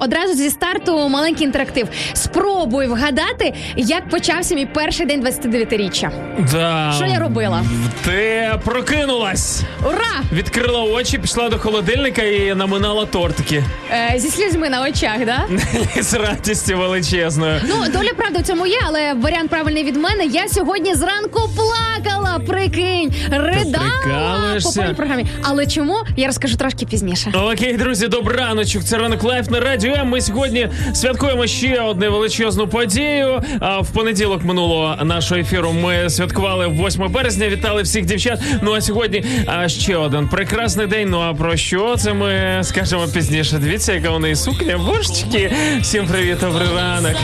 одразу зі старту маленький інтерактив. Спробуй вгадати, як почався мій перший день 29-річчя. Да. Що я робила? Ти прокинулась, Ура! відкрила очі, пішла до холодильника і наминала тортики. Е, зі слізьми на очах, да? З радістю величезною. Ну, доля правди в цьому є, але варіант правильний від мене. Я сьогодні зранку плакала, прикинь, ридала по повній програмі. Але чому? Я розкажу трошки пізніше. Окей, друзі, добраночок. Це ранок live на радіо. М. Ми сьогодні святкуємо ще одну величезну подію. А в понеділок минулого нашого ефіру ми святкували 8 березня. Вітали всіх дівчат. Ну а сьогодні а, ще один прекрасний день. Ну а про що це ми скажемо пізніше? Дивіться, яка у неї сукня. Божечки. Всім привіт, добрий ранок.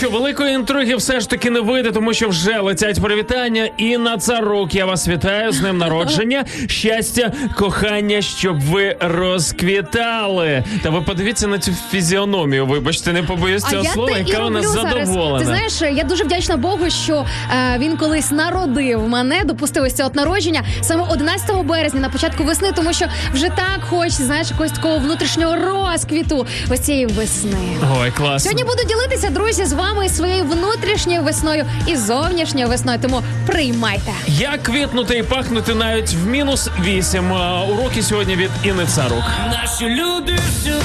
Що, великої інтриги все ж таки не вийде, тому що вже летять привітання. І на царук я вас вітаю з днем народження. Щастя, кохання, щоб ви розквітали. Та ви подивіться на цю фізіономію. Вибачте, не побоюсь цього я слова, і яка роблю зараз. задоволена. Ти знаєш, я дуже вдячна Богу, що е, він колись народив мене, допустив ось от народження саме 11 березня на початку весни, тому що вже так хочеться, знаєш, якогось такого внутрішнього розквіту ось цієї весни. Ой, клас. Сьогодні буду ділитися, друзі, з вами своєю внутрішньою весною і зовнішньою весною. Тому приймайте. Як квітнути і пахнути навіть в мінус вісім. Уроки сьогодні від Інни Царук. Наші люди всюди.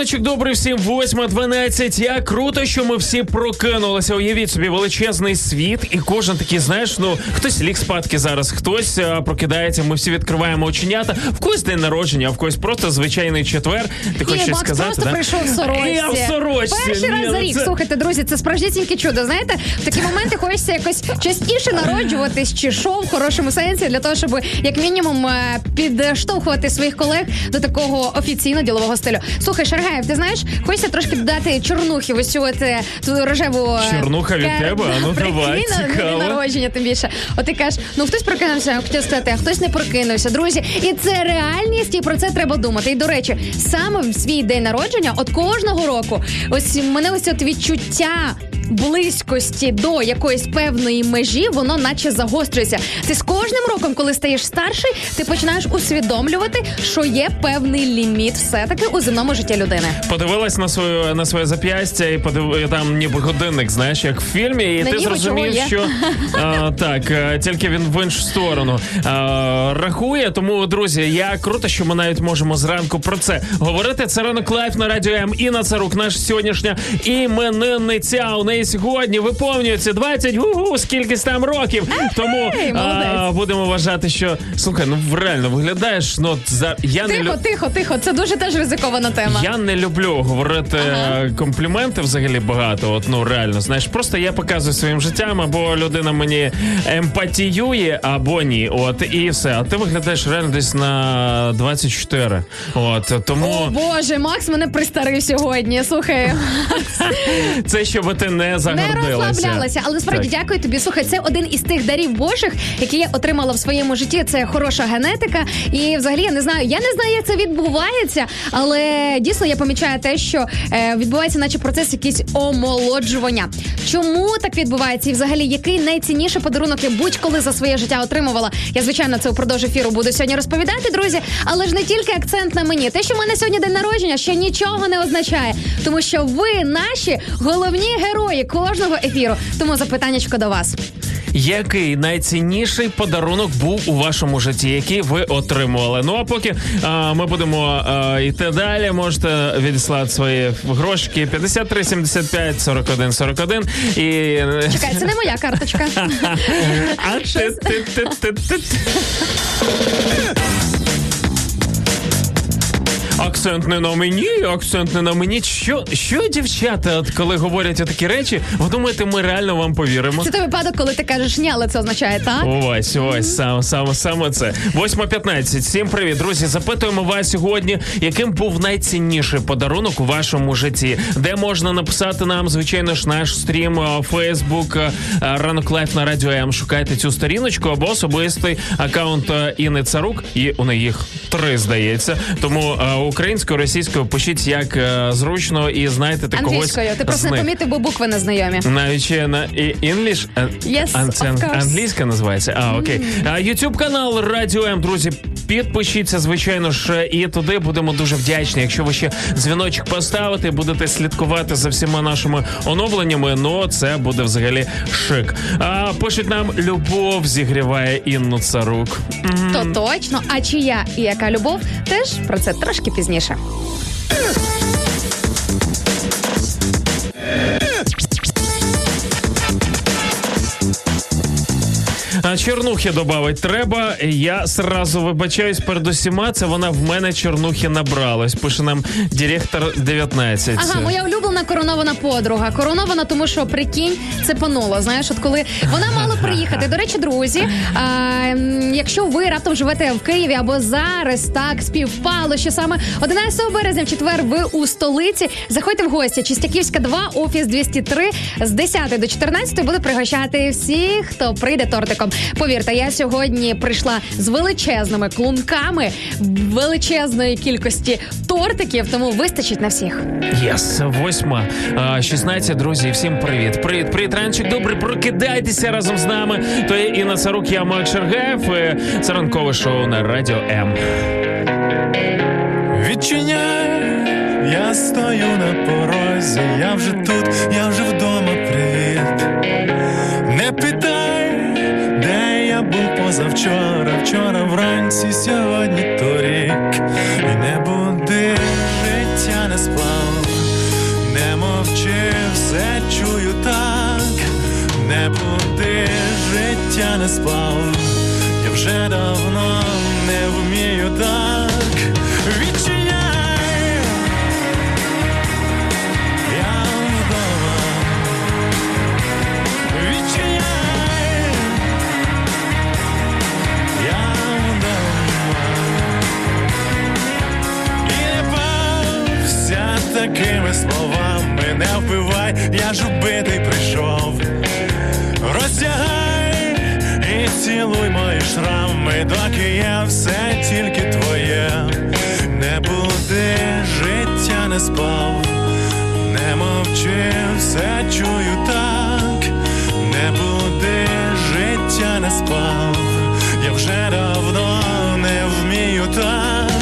Раночок добрий всім 8.12. Як круто, що ми всі прокинулися. Уявіть собі величезний світ, і кожен такий, знаєш, ну хтось ліг спадки зараз, хтось а, прокидається. Ми всі відкриваємо оченята. В когось день народження, а в когось просто звичайний четвер. Ти хочеш щось сказати? просто да? прийшов в сорочці. Я в сорочці. Перший Ні, раз за ну рік. це- Слухайте, друзі, це справжнісіньке чудо. Знаєте, в такі моменти хочеться якось частіше народжуватись чи шоу в хорошому сенсі для того, щоб як мінімум е, підштовхувати своїх колег до такого офіційно ділового стилю. Слухай, Шаргаєв, ти знаєш, хочеться трошки додати чорнухи ось цю от ту рожеву е, Чорнуха від тебе? А ну, Прикинь, давай, на- на народження, тим більше. От ти кажеш, ну хтось прокинувся, хотів сказати, а хтось не прокинувся. Друзі, і це реальність, і про це треба думати. І до речі, саме в свій день народження, от кожного року, ось мене ось от відчуття. Близькості до якоїсь певної межі воно наче загострюється. Ти з кожним роком, коли стаєш старший, ти починаєш усвідомлювати, що є певний ліміт все-таки у земному житті людини. Подивилась на свою на своє зап'ястя і подив... там ніби годинник, знаєш, як в фільмі, і На ти зрозумів, що а, так, а, тільки він в іншу сторону а, рахує. Тому, друзі, я круто, що ми навіть можемо зранку про це говорити. Це ранок live на радіо М. Інна Царук, наша сьогоднішня іменинниця. У неї сьогодні виповнюється 20 гу-гу, скількись там років. Тому а, будемо вважати, що слухай, ну реально виглядаєш. Ну за я Тихо, лю... тихо, тихо. Це дуже теж ризикована тема. Я не люблю говорити е, компліменти взагалі багато. От ну реально, знаєш, просто я показую своїм життям, або людина мені емпатіює, або ні. От і все. А ти виглядаєш реально десь на 24. От тому О Боже, Макс мене пристарив сьогодні. Слухай, це щоб ти не не загордилася. розслаблялася, але справді Так. дякую тобі. Слухай, це один із тих дарів Божих, які я отримала в своєму житті. Це хороша генетика. І взагалі я не знаю, я не знаю, як це відбувається, але дійсно я помічаю те, що е, відбувається, наче процес якийсь омолоджування. Чому так відбувається? І взагалі, який найцінніший подарунок я будь-коли за своє життя отримувала? Я звичайно це упродовж ефіру буду сьогодні розповідати, друзі. Але ж не тільки акцент на мені. Те, що в мене сьогодні день народження, ще нічого не означає, тому що ви наші головні герої кожного ефіру. Тому запитаннячко до вас. Який найцінніший подарунок був у вашому житті, який ви отримували? Ну а поки а, ми будемо а, йти далі, можете відіслати свої грошки 53 75 41 41 і Чекай, це не моя карточка. а ти, ти, ти, ти, ти. Акцент не на мені, акцент не на мені. Що, що дівчата, от коли говорять такі речі, ви думаєте, ми реально вам повіримо? Це той випадок, коли ти кажеш ні, але це означає так. Ось, ось, саме, саме, саме це. 8.15. Всім привіт, друзі. Запитуємо вас сьогодні, яким був найцінніший подарунок у вашому житті, де можна написати нам, звичайно ж, наш стрім Фейсбук е, Ранок Live на радіо М. Шукайте цю сторіночку або особистий аккаунт е, Інни Царук. І у неї їх три, здається. Тому е, українською, російською пишіть як е, зручно і знайте когось. Англійською. Ти просто не помітив, бо букви не знайомі. Навіть на English? Е, Yes, of англійська називається. А, окей. А YouTube канал Радіо М, друзі. Підпишіться, звичайно ж, і туди будемо дуже вдячні. Якщо ви ще дзвіночок поставите, будете слідкувати за всіма нашими оновленнями. Ну це буде взагалі шик. А пишуть нам любов зігріває Інну Царук. То точно. А чия і яка любов? Теж про це трошки пізніше пізніше. А чорнухи додавить треба. Я сразу вибачаюсь перед усіма. Це вона в мене чорнухи набралась. Пише нам директор 19. Ага, моя улюблена коронована подруга. Коронована, тому що прикинь, це пануло. Знаєш, от коли вона мала приїхати. До речі, друзі, а, якщо ви раптом живете в Києві або зараз так співпало, що саме 11 березня в четвер ви у столиці, заходьте в гості. Чистяківська 2, офіс 203 з 10 до 14 буде пригощати всіх, хто прийде тортиком. Повірте, я сьогодні прийшла з величезними клунками величезної кількості тортиків, тому вистачить на всіх. Yes, восьма, 16, друзі, всім привіт. Привіт, привіт, ранчик, добре, прокидайтеся разом з нами. То є Інна Царук, я Мак Шергаєв. і Це ранкове шоу на Радіо М. Відчиняй, я стою на порозі, я вже тут, я вже вдома, позавчора, вчора вранці, сьогодні торік, і не буде життя не спав, не мовчи, все чую так, не буде життя не спав, я вже давно не вмію так. Відчиняй, такими словами, не вбивай, я ж убитий прийшов. Роздягай і цілуй мої шрами, доки я все тільки твоє. Не буде життя не спав, не мовчи, все чую так, не буде життя не спав, я вже давно не вмію так.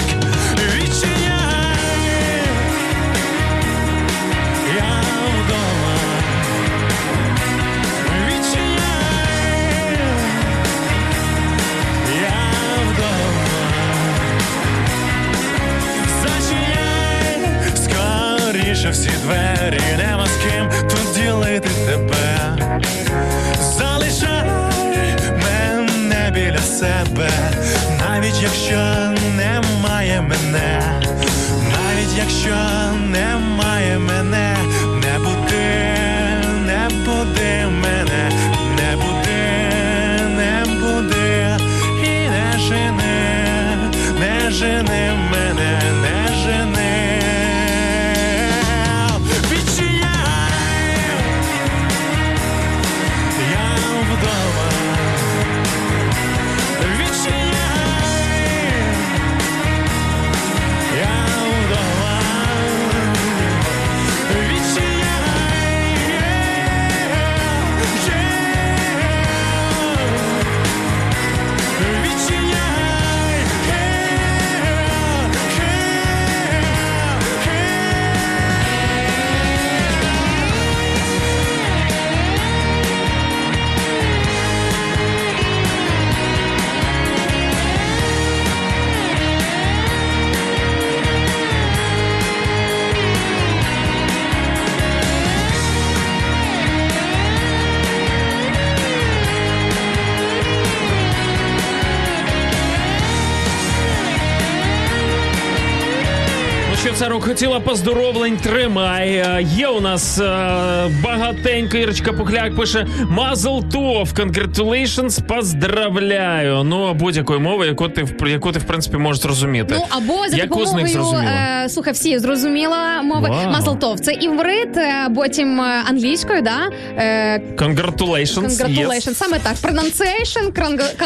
Скоріше всі двері, нема з ким тут ділити тебе. Залишай мене біля себе, навіть якщо немає мене, навіть якщо немає мене, не буде, не буде мене, не буде, не буде, і не жени, не жени царок, хотіла поздоровлень, тримай. Е, Є у нас е, багатенько. Ірочка Пухляк пише Tov, congratulations, поздравляю. Ну, будь-якою мовою, яку ти, в- яку ти, в принципі, можеш зрозуміти. Ну або за Яку з них е, слухай, всі зрозуміла мови. Вау. Мазлтов. Це іврит, е, потім англійською, да? Е, Congratulations. Congratulations. yes. Саме так. Pronunciation, congr-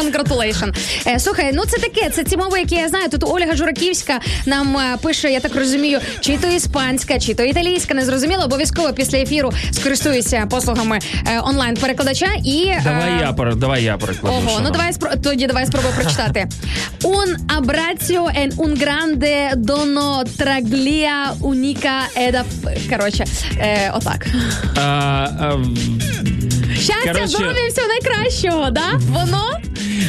Е, слухай, ну це таке, це ці мови, які я знаю. Тут Ольга Жураківська нам пише, я так розумію, чи то іспанська, чи то італійська, не зрозуміло. Обов'язково після ефіру скористуюся послугами е, онлайн-перекладача і. е, Давай я, пере- давай я перекладу. Ого, ну давай спро... тоді давай спробуй прочитати. Un abbraccio en un grande dono traglia unica ed aff- Коротше, е, отак. Щастя, Коротше- здоров'я, всього найкращого, да? Воно?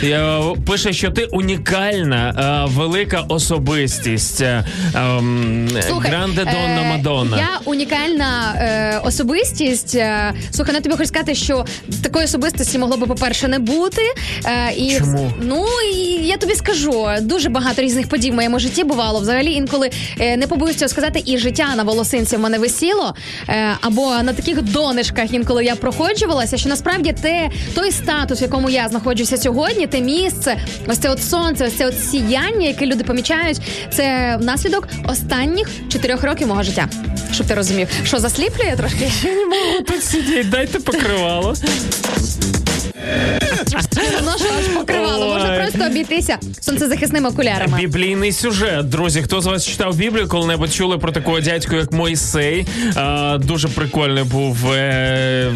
Е, Пише, що ти унікальна, е, велика особистість. е, ем, Гранде Донна е, Мадонна. Я унікальна е, особистість. Е, слухай, ну я тобі хочу сказати, що такої особистості могло би, по-перше, не бути. Е, і, Чому? Ну, і я тобі скажу, дуже багато різних подій в моєму житті бувало. Взагалі, інколи е, не побоюсь цього сказати, і життя на волосинці в мене висіло. Е, або на таких донишках інколи я проходжувалася, що насправді те, той статус, в якому я знаходжуся сьогодні, те місце, ось це от сонце, ось це от сіяння, яке люди помічають, це внаслідок останніх чотирьох років мого життя. Щоб ти розумів, що засліплює трошки? Я не можу тут сидіти, дайте покривало. Воно ж аж покривало. Можна просто обійтися сонцезахисними окулярами. Біблійний сюжет. Друзі, хто з вас читав Біблію, коли-небудь чули про такого дядьку, як Мойсей? А, дуже прикольний був е,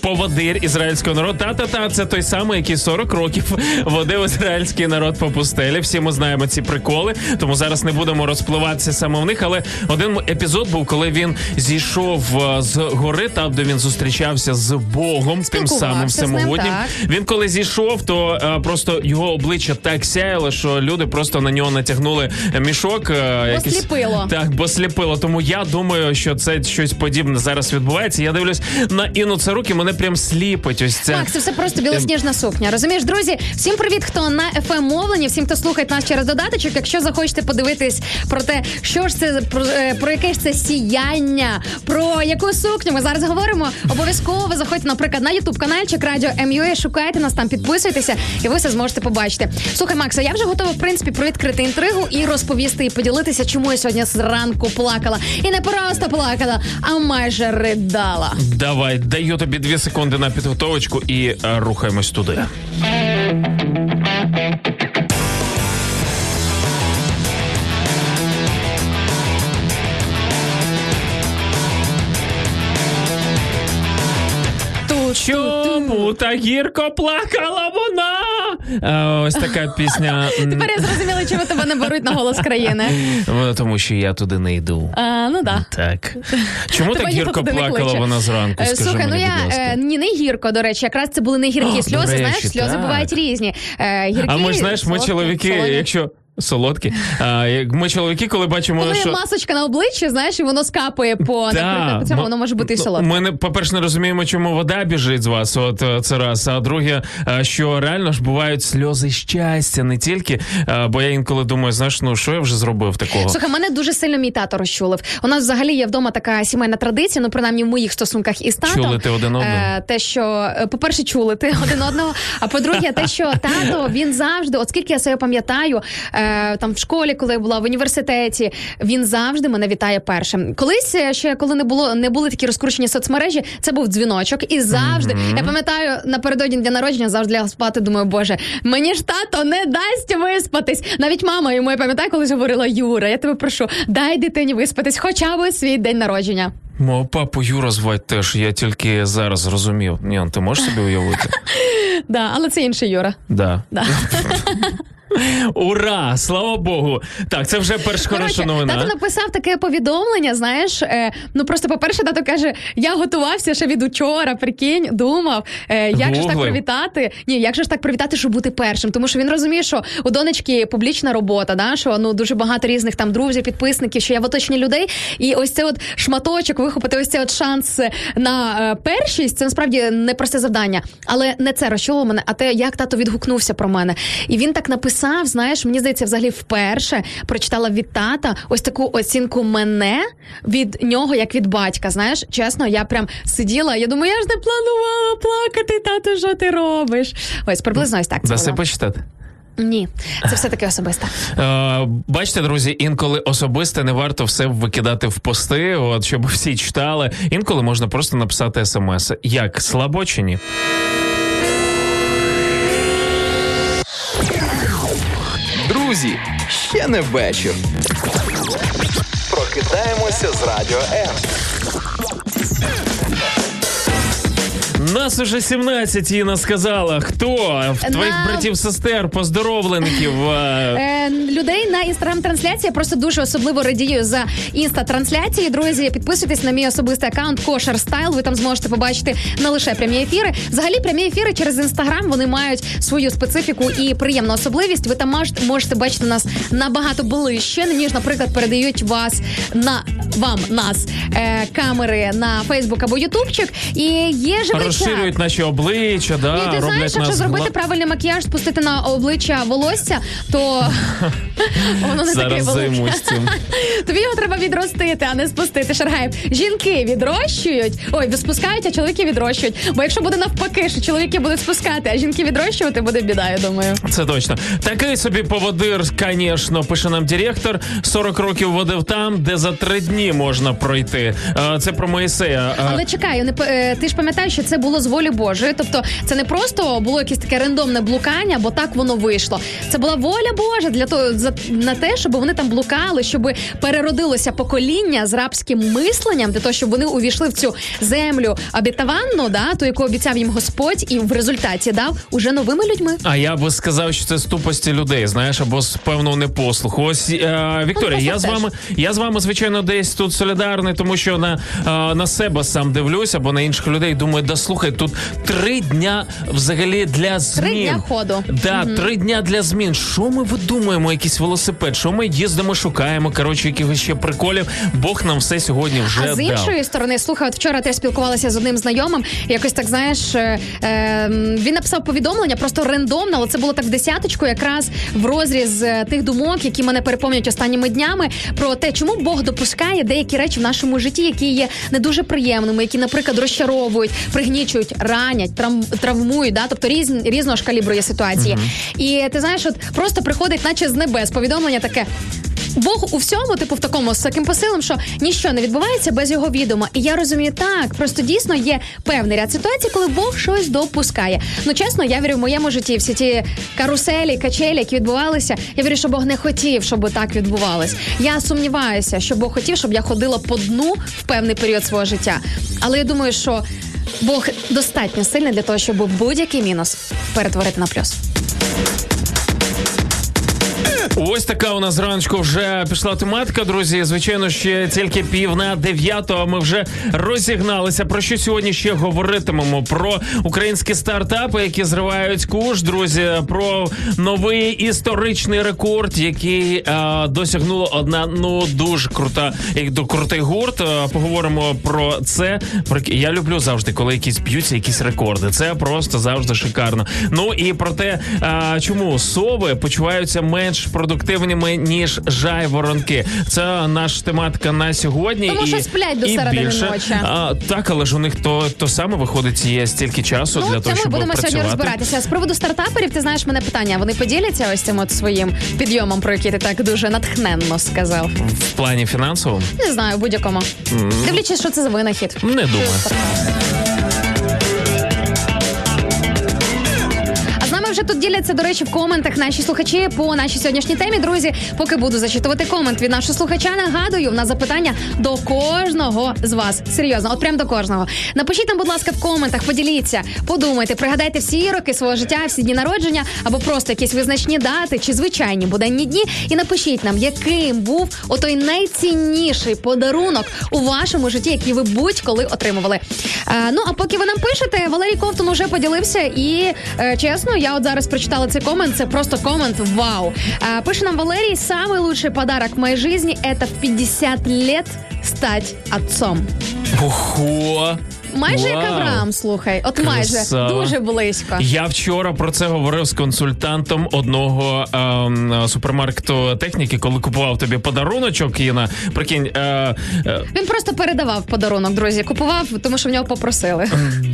поводир ізраїльського народу. Та-та-та, це той самий, який 40 років водив ізраїльський народ по пустелі. Всі ми знаємо ці приколи, тому зараз не будемо розпливатися саме в них. Але один епізод був, коли він зійшов е, з гори, там де він зустрічався з Богом, тим самим всемогутнім. Він коли зійшов, то е, просто його обличчя так сяяло, що люди просто на нього натягнули мішок. е, якийсь- сліпило. Так, бо сліпило. Тому я думаю, що це щось подібне зараз відбувається. Я дивлюсь на Інну Царук і мене прям сліпить. Ось це. Так, це все просто білосніжна сукня. Розумієш, друзі? Всім привіт, хто на fm мовленні, всім, хто слухає нас через додаточок. Якщо захочете подивитись про те, що ж це про, е, про яке ж це сіяння, про яку сукню ми зараз говоримо. Обов'язково заходьте, наприклад, на ютуб каналчик Радіо МЮА, шукайте нас там, підписуйтеся, і ви все зможете побачити. Слухай, Макса, я вже готова в принципі провідкрити інтригу і розповісти і поділитися, чому я сьогодні зранку плакала. І не просто плакала, а майже ридала. Давай, даю тобі дві секунди на підготовочку і е, рухаємось туди. Чому так гірко плакала вона? Ось така пісня. Тепер я зрозуміла, чому тебе не беруть на голос країни. Тому що я туди не йду. А, ну да. Так. Чому так гірко плакала вона зранку? Скажи Слухай, ну я будь ласка. ні, не гірко, до речі, якраз це були не гіркі сльози. знаєш, сльози бувають різні. Гіркі, А ми ж знаєш, ми чоловіки, якщо солодкі, а, як ми чоловіки, коли бачимо, Коли є що. масочка на обличчі, знаєш, і воно скапує по по цьому, воно може бути і солодке. Ми не по-перше, не розуміємо, чому вода біжить з вас. От е, це раз. А друге, е, що реально ж бувають сльози щастя, не тільки. е, Бо я інколи думаю, знаєш, ну що я вже зробив такого? Слухай, мене дуже сильно мій тато розчулив. У нас взагалі є вдома така сімейна традиція, ну принаймні в моїх стосунках із татом. Чулити один одного? Те, що по-перше, чулити один одного. А по-друге, те, що тато він завжди, от скільки я себе пам'ятаю, е, там в школі, коли я була в університеті, він завжди мене вітає першим. Колись е, ще коли не було, не були такі розкручені соцмережі, це був дзвіночок, і завжди я пам'ятаю напередодні дня народження, завжди лягла спати. Думаю, боже, мені ж тато не дасть виспатись. Навіть мама йому я пам'ятаю, колись говорила Юра, я тебе прошу, дай дитині виспатись, хоча б свій день народження. Мого папу Юра звать теж, я тільки зараз зрозумів. Ні, ти можеш собі уявити? Да, але це інший Юра. Да. Ура! Слава Богу! Так, це вже перша хороша новина. Тато написав таке повідомлення. Знаєш, е, ну просто по-перше, тато каже: я готувався ще від учора, прикинь, думав, е, як же ж так привітати? Ні, як же ж так привітати, щоб бути першим? Тому що він розуміє, що у донечки публічна робота, да, що ну дуже багато різних там друзів, підписників, що я в оточенні людей. І ось це от шматочок, вихопити ось цей от шанс на е, першість. Це насправді непросте завдання. Але не це розчуло мене, а те, як тато відгукнувся про мене. І він так написав: знаєш, мені здається, взагалі вперше прочитала від тата ось таку оцінку мене від нього, як від батька. Знаєш, чесно, я прям сиділа. Я думаю, я ж не планувала плакати, тато, що ти робиш? Ось приблизно ось так. Це Даси почитати? Ні, це все таки особисте. Е, бачите, друзі, інколи особисте не варто все викидати в пости, от щоб всі читали. Інколи можна просто написати смс. Як слабо чи ні? Друзі, ще не вечір. Прокидаємося з радіо М. Нас уже 17, Інна сказала. Хто в твоїх Нам- братів сестер, поздоровлеників? е, Е, людей на інстаграм-трансляції я просто дуже особливо радію за інста-трансляції. Друзі, підписуйтесь на мій особистий аккаунт Кошер Стайл. Ви там зможете побачити не лише прямі ефіри. Взагалі, прямі ефіри через інстаграм вони мають свою специфіку і приємну особливість. Ви там можете, можете бачити нас набагато ближче, ніж, наприклад, передають вас на вам нас е, камери на Фейсбук або Ютубчик. І є живий. Розширюють наші обличчя, да, Ні, ти роблять знаєш, якщо нас зробити гла- правильний макіяж, спустити на обличчя волосся, то воно не таке Зараз велике. займусь цим. Тобі його треба відростити, а не спустити. Шаргаєв. Жінки відрощують, ой, спускають, а чоловіки відрощують. Бо якщо буде навпаки, що чоловіки будуть спускати, а жінки відрощувати, буде біда, я думаю. Це точно. Такий собі поводир, звісно, пише нам директор. 40 років водив там, де за три дні можна пройти. Е, Це про Моїсея. Е, Але чекай, не п- е, ти ж пам'ятаєш, що це було з волі Божої. Тобто, це не просто було якесь таке рандомне блукання, бо так воно вийшло. Це була воля Божа для того за на те, щоб вони там блукали, щоб переродилося покоління з рабським мисленням, для того, щоб вони увійшли в цю землю обітаванну, да, ту, яку обіцяв їм Господь, і в результаті дав уже новими людьми. А я би сказав, що це з тупості людей, знаєш, або з певного непослуху. Ось е, Вікторія, Ну, я з вами, я з вами, звичайно, десь тут солідарний, тому що на, е, на себе сам дивлюся, або на інших людей думаю, да слухай. тут три дня взагалі для змін. Три дня ходу. Да, три дня для змін. Що ми видумуємо? Якийсь велосипед? Що ми їздимо, шукаємо? Коротше, якихось ще приколів. Бог нам все сьогодні вже А з дав. іншої сторони, слухай, от вчора теж спілкувалася з одним знайомим. Якось так знаєш, е, е, він написав повідомлення, просто рандомно, але це було так в десяточку, якраз в розріз е, тих думок, які мене переповнюють останніми днями, про те, чому Бог допускає деякі речі в нашому житті, які є не дуже приємними, які, наприклад, розчаровують, пригнічують, ранять, трам, травмують, да, тобто різ, різного ж калібру є ситуації. І ти знаєш, от просто приходить, наче з небес, повідомлення таке. Бог у всьому, типу, в такому з таким посилом, що ніщо не відбувається без його відома. І я розумію, так просто дійсно є певний ряд ситуацій, коли Бог щось допускає. Ну чесно, я вірю в моєму житті. Всі ті каруселі, качелі, які відбувалися. Я вірю, що Бог не хотів, щоб так відбувалось. Я сумніваюся, що Бог хотів, щоб я ходила по дну в певний період свого життя. Але я думаю, що Бог достатньо сильний для того, щоб будь-який мінус перетворити на плюс. Ось така у нас зранку вже пішла тематика, друзі. Звичайно, ще тільки пів на дев'ятого. Ми вже розігналися. Про що сьогодні ще говоритимемо? Про українські стартапи, які зривають куш, друзі. Про новий історичний рекорд, який е, досягнула одна ну дуже крута як до крутий гурт. Е, Поговоримо про це. Про я люблю завжди, коли якісь б'ються, якісь рекорди. Це просто завжди шикарно. Ну і про те, е, чому сови почуваються менш продуктивними ніж жайворонки. Це наша тематика на сьогодні. Тому і, що сплять до середини ночі. А, так, але ж у них то, то саме виходить, є стільки часу Ну, для того, ми будемо працювати. сьогодні розбиратися. З приводу стартаперів, ти знаєш мене питання. Вони поділяться ось цим от своїм підйомом, про який ти так дуже натхненно сказав. В плані фінансовому Не знаю, будь-якому. Дивлячись, що це за винахід. не думаю. Вже тут діляться, до речі, в коментах наші слухачі по нашій сьогоднішній темі. Друзі, поки буду зачитувати комент від нашого слухача, нагадую, в нас запитання до кожного з вас. Серйозно, от прям до кожного. Напишіть нам, будь ласка, в коментах, поділіться, подумайте, пригадайте всі роки свого життя, всі дні народження або просто якісь визначні дати чи звичайні буденні дні. І напишіть нам, яким був отой найцінніший подарунок у вашому житті, який ви будь-коли отримували. Е, ну а поки ви нам пишете, Валерій Ковтун уже поділився, і е, чесно, я от зараз прочитала цей комент. Це просто комент вау. А, пише нам Валерій: самый лучший подарок в моей жизни это в 50 лет стать отцом. Ого! Майже як Вау. Авраам, слухай, от майже Красава. дуже близько. Я вчора про це говорив з консультантом одного ем, супермаркету техніки, коли купував тобі подаруночок. Іна, прикинь, е, е, Він просто передавав подарунок, друзі. Купував, тому що в нього попросили.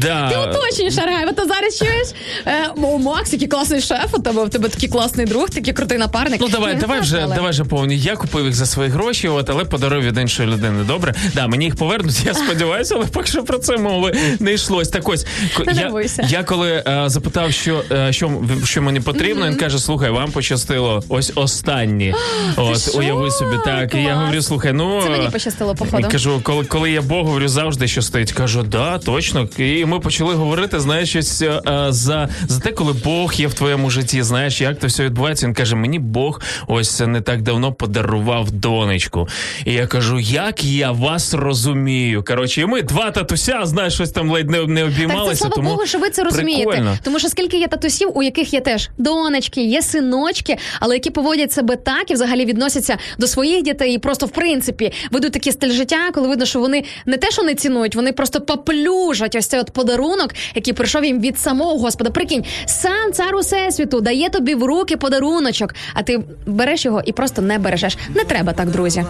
да. Ти уточнюєш, Аргаєва, ти зараз чуєш? Е, о, Макс, який класний шеф у тебе, в тебе такий класний друг, такий крутий напарник. Ну давай, не давай вже але- давай вже повні. Я купив їх за свої гроші, от але подарую від іншої людини. Добре, да, мені їх повернуть. Я сподіваюся, але поки що про це мови не йшлось. Так ось Не я, нервуйся. я коли е, запитав, що, е, що що мені потрібно, він каже: слухай, вам пощастило. Ось останні. От що? уяви собі так. І я говорю, слухай, ну Це мені пощастило, походу. І кажу, коли, коли я Богу говорю, завжди що стоїть. Кажу, да, точно. І ми почали говорити, знаєш, щось е, за, за те, коли Бог є в твоєму житті. Знаєш, як то все відбувається. Він каже: мені Бог ось не так давно подарував донечку. І я кажу, як я вас розумію. Коротше, і ми два татуся, знаєш, щось там ледь не, не Так це слава тому Богу, що ви це розумієте. Прикольно. Тому що скільки є татусів, у яких є теж донечки, є синочки, але які поводять себе так і взагалі відносяться до своїх дітей, і просто в принципі ведуть такий стиль життя, коли видно, що вони не те, що не цінують, вони просто поплюжать ось цей от подарунок, який прийшов їм від самого Господа. Прикинь, сам цар усесвіту дає тобі в руки подаруночок, а ти береш його і просто не бережеш. Не треба так, друзі.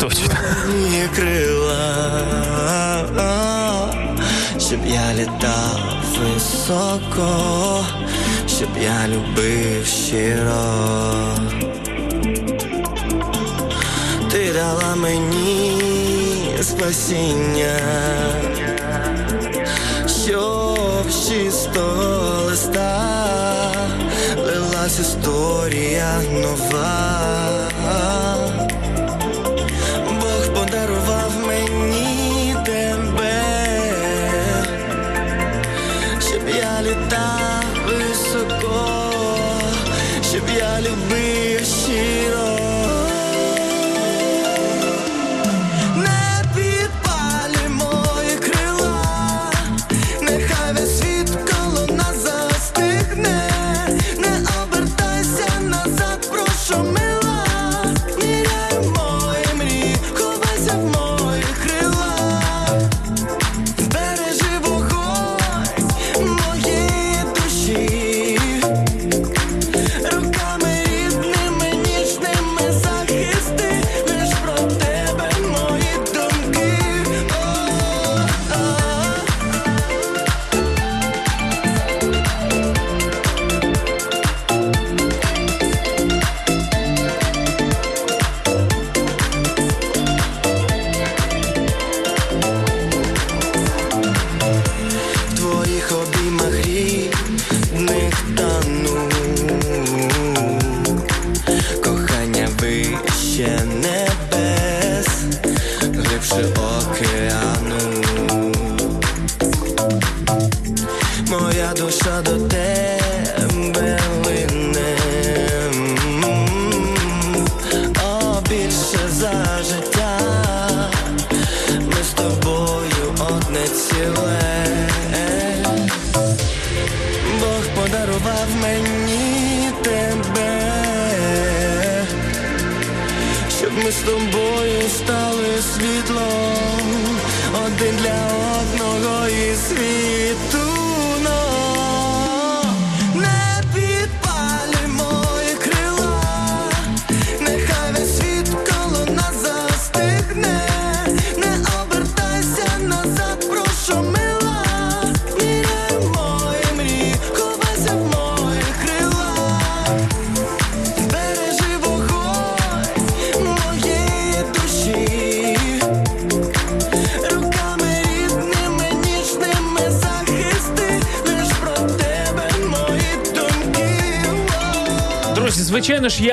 точно. Крила, щоб я літав високо, щоб я любив щиро. Ти дала мені спасіння, щоб з чистого листа лилась історія нова.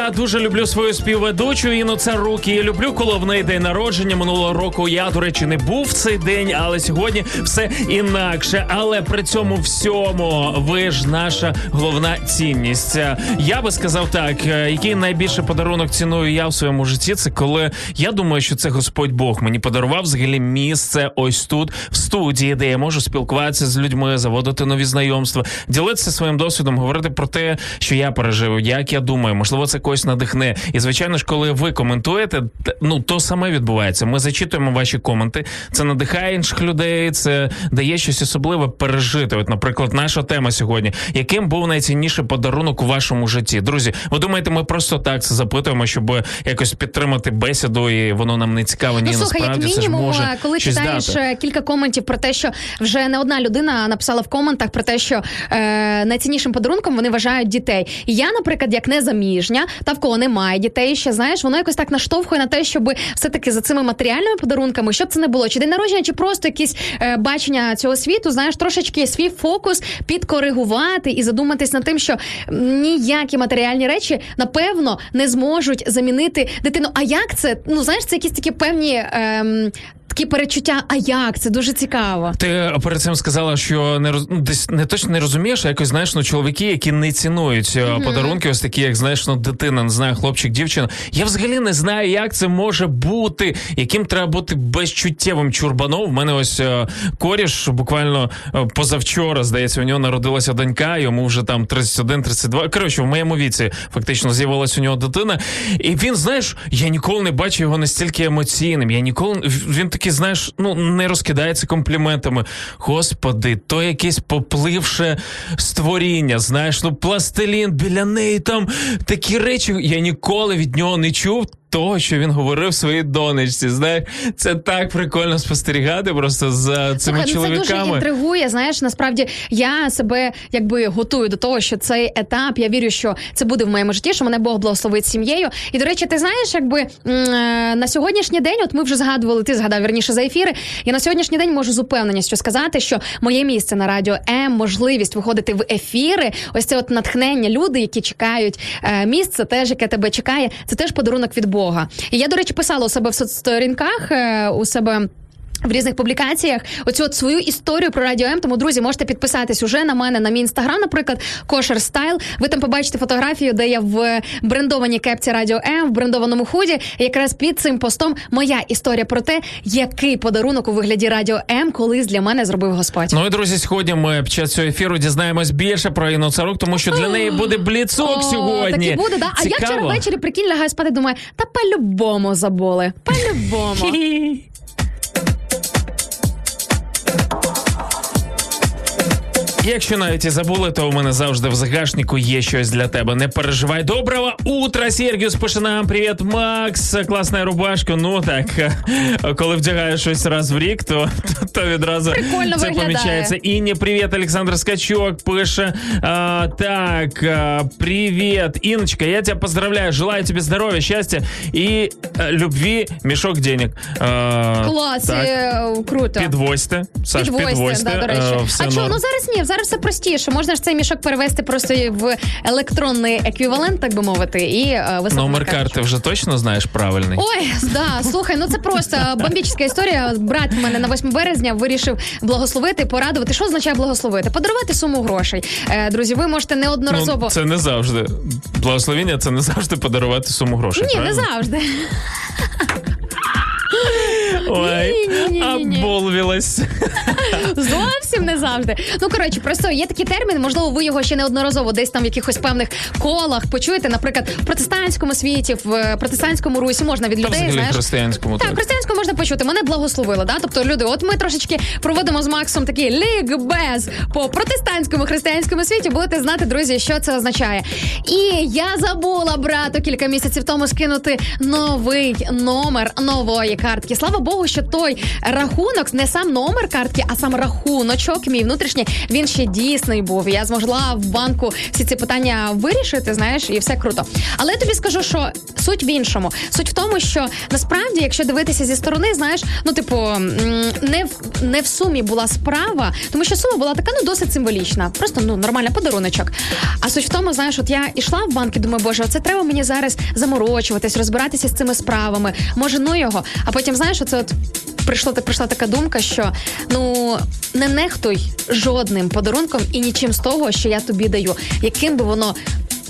Дуже люблю свою співведучу Інну Царук. І люблю, коли в неї день народження минулого року. Я, до речі, не був в цей день, але сьогодні все інакше. Але при цьому всьому ви ж наша головна цінність. Я би сказав так: е, який найбільший подарунок ціную я в своєму житті, це коли я думаю, що це Господь Бог мені подарував взагалі місце ось тут, студії, де я можу спілкуватися з людьми, заводити нові знайомства, ділитися своїм досвідом, говорити про те, що я пережив, як я думаю, можливо, це когось надихне. І звичайно ж, коли ви коментуєте, ну то саме відбувається. Ми зачитуємо ваші коменти. Це надихає інших людей, це дає щось особливе пережити. От, наприклад, наша тема сьогодні. Яким був найцінніший подарунок у вашому житті? Друзі, ви думаєте, ми просто так це запитуємо, щоб якось підтримати бесіду, і воно нам не цікаво? Ні, Ну слухай, як насправді це ж мінімум, може коли щось читаєш дати. е, кілька коментів про те, що вже не одна людина написала в коментах про те, що е, найціннішим подарунком вони вважають дітей. І я, наприклад, як незаміжня, та в кого немає дітей, ще знаєш, воно якось так наштовхує на те, щоб все таки за цими матеріальними подарунками, щоб це не було, чи день народження, чи просто якісь е, бачення цього світу, знаєш, трошечки свій фокус підкоригувати і задуматись над тим, що ніякі матеріальні речі напевно не зможуть замінити дитину. А як це? Ну знаєш, це якісь такі певні. Ем, Такі перечуття, а як це дуже цікаво. Ти перед цим сказала, що не роз... ну, десь не точно не розумієш, а якось знаєш, ну чоловіки, які не цінують mm подарунки, ось такі, як знаєш, ну дитина, не знаю, хлопчик, дівчина. Я взагалі не знаю, як це може бути, яким треба бути безчуттєвим чурбаном. В мене ось е, коріш буквально е, позавчора, здається, у нього народилася донька, йому вже там 31-32. Коротше, в моєму віці фактично з'явилася у нього дитина. І він, знаєш, я ніколи не бачив його настільки емоційним. Я ніколи він такий, знаєш, ну не розкидається компліментами. Господи, то якесь попливше створіння. Знаєш, ну пластилін біля неї там такі речі. Я ніколи від нього не чув. Того, що він говорив своїй донечці, знаєш, це так прикольно спостерігати просто за цими Слухай, ну, це дуже інтригує. Знаєш, насправді я себе якби готую до того, що цей етап, я вірю, що це буде в моєму житті, що мене Бог благословить сім'єю. І до речі, ти знаєш, якби е, на сьогоднішній день, от ми вже згадували, ти згадав вірніше за ефіри. Я на сьогоднішній день можу з упевненістю сказати, що моє місце на радіо М, можливість виходити в ефіри, ось це от натхнення, люди, які чекають е, місце, теж яке тебе чекає, це теж подарунок від Бога. І я, до речі, писала у себе в соцсторінках е, у себе. В різних публікаціях оцю от свою історію про радіо М. Тому, друзі, можете підписатись уже на мене на мій інстаграм, наприклад, Кошер Стайл. Ви там побачите фотографію, де я в брендованій кепці Радіо М, в брендованому худі. І Якраз під цим постом моя історія про те, який подарунок у вигляді Радіо М колись для мене зробив Господь. Ну і друзі, сьогодні ми під час цього ефіру дізнаємось більше про Інну Царук, тому що для неї буде бліцок сьогодні. Так і буде, да. А я вчора ввечері прикинь, лягаю спати, думаю, та по-любому забули. По-любому. Якщо навіть і забули, то у мене завжди в загашнику є щось для тебе. Не переживай. Доброго утра, Сергіус пише нам. Привіт, Макс. Класна рубашка. Ну так, коли вдягаєш щось раз в рік, то, то, то відразу Прикольно це виглядає. помічається. Інні, привіт, Олександр Скачок пише. А, так, а, привіт, Іночка, я тебя поздравляю. Желаю тебе здоровья, счастья и э, любви, мешок денег. А, Клас, так. е, круто. Підвозьте, Саш, підвозьте. да, до речі. е, все а чого? Ну зараз ні, зараз зараз все простіше. Можна ж цей мішок перевести просто в електронний еквівалент, так би мовити, і е, Номер карточку. карти вже точно знаєш правильний. Ой, да, слухай, ну це просто бомбічна історія. Брат в мене на 8 березня вирішив благословити, порадувати. Що означає благословити? Подарувати суму грошей. Е, друзі, ви можете неодноразово. Ну, це не завжди. Благословіння це не завжди подарувати суму грошей. Ні, не завжди. Ой, Ні-ні-ні-ні-ні. оболвілась. Зовсім не завжди. Ну коротше, просто є такий термін, можливо, ви його ще неодноразово десь там в якихось певних колах почуєте. Наприклад, в протестантському світі, в е, протестантському русі можна від Та людей, взагалі знаєш. християнському Так, так. християнську можна почути. Мене благословили. Да? Тобто, люди, от ми трошечки проводимо з Максом такий лікбез по протестантському християнському світі. Будете знати, друзі, що це означає. І я забула брату кілька місяців тому скинути новий номер нової картки. Слава Богу, що той рахунок, не сам номер картки, а сам рахуночок, мій внутрішній, він ще дійсний був. Я змогла в банку всі ці питання вирішити, знаєш, і все круто. Але я тобі скажу, що суть в іншому. Суть в тому, що насправді, якщо дивитися зі сторони, знаєш, ну типу, не в не в сумі була справа, тому що сума була така, ну досить символічна. Просто ну нормальна подаруночок. А суть в тому, знаєш, от я йшла в банк і думаю, боже, це треба мені зараз заморочуватись, розбиратися з цими справами. Може, ну його. А потім, знаєш, оце от. Прийшла прийшла така думка, що ну не нехтуй жодним подарунком і нічим з того, що я тобі даю, яким би воно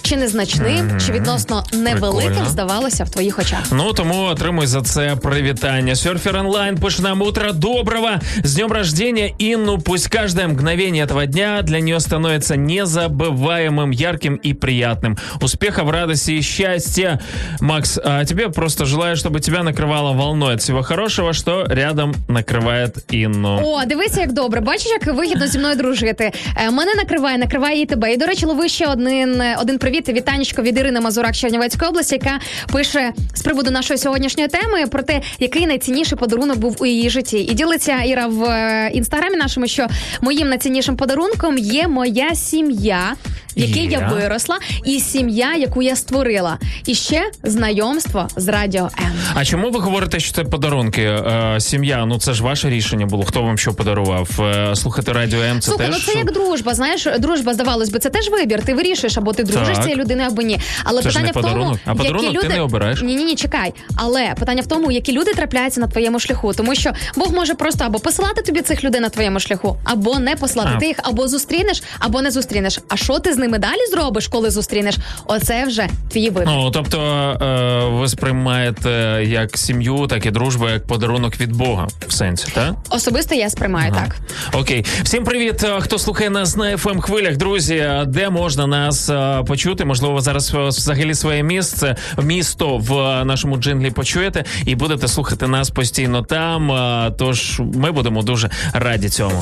чи незначним, чи відносно невеликим Прикольно. здавалося в твоїх очах. Ну тому отримуй за це привітання. Серфер онлайн пише нам утро доброго. С днем рождения Инну. Пусть каждое мгновение этого дня для нее становится незабываемым, ярким и приятным. Успехов, радости и счастья. Макс, а тебе просто желаю, чтобы тебя накрывало волной от всего хорошего, что рядом накрывает Инну. О, дивися, як добре. Бачиш, як вигідно зі мною дружити. Е, мене накриває, накриває і тебе. І до речі, лови ще один, е, один привіт. Вітанечко від Ірини Мазурак Чернівецької області, яка пише з приводу нашої сьогоднішньої теми про те, який найцінніший подарунок був у її житті. І ділиться Іра в е, інстаграмі нашому, що моїм найціннішим подарунком є моя сім'я. В якій я виросла, і сім'я, яку я створила, і ще знайомство з радіо М. А чому ви говорите, що це подарунки? Е, сім'я, ну це ж ваше рішення було. Хто вам що подарував? Е, слухати радіо М це Слухай, теж ну це як дружба. Знаєш, дружба здавалось би, це теж вибір. Ти вирішуєш, або ти дружиш Цією людиною, або ні. Але Це ж питання не в тому, подарунок. А які подарунок ти не обираєш. Ні, ні, ні, чекай. Але питання в тому, які люди трапляються на твоєму шляху, тому що Бог може просто або посилати тобі цих людей на твоєму шляху, або не послати. А. Ти їх або зустрінеш, або не зустрінеш. А що ти з ними далі зробиш, коли зустрінеш? Оце вже твій вибір. Ну тобто е, ви сприймаєте як сім'ю, так і дружбу, як подарунок від Бога в сенсі, так? Особисто я сприймаю так. Окей, всім привіт, е, хто слухає нас на fm хвилях. Друзі, де можна нас е, почути? Можливо, зараз е, взагалі своє місце, місто в е, нашому джинглі почуєте і будете слухати нас постійно там. Е, Тож ми будемо дуже раді цьому.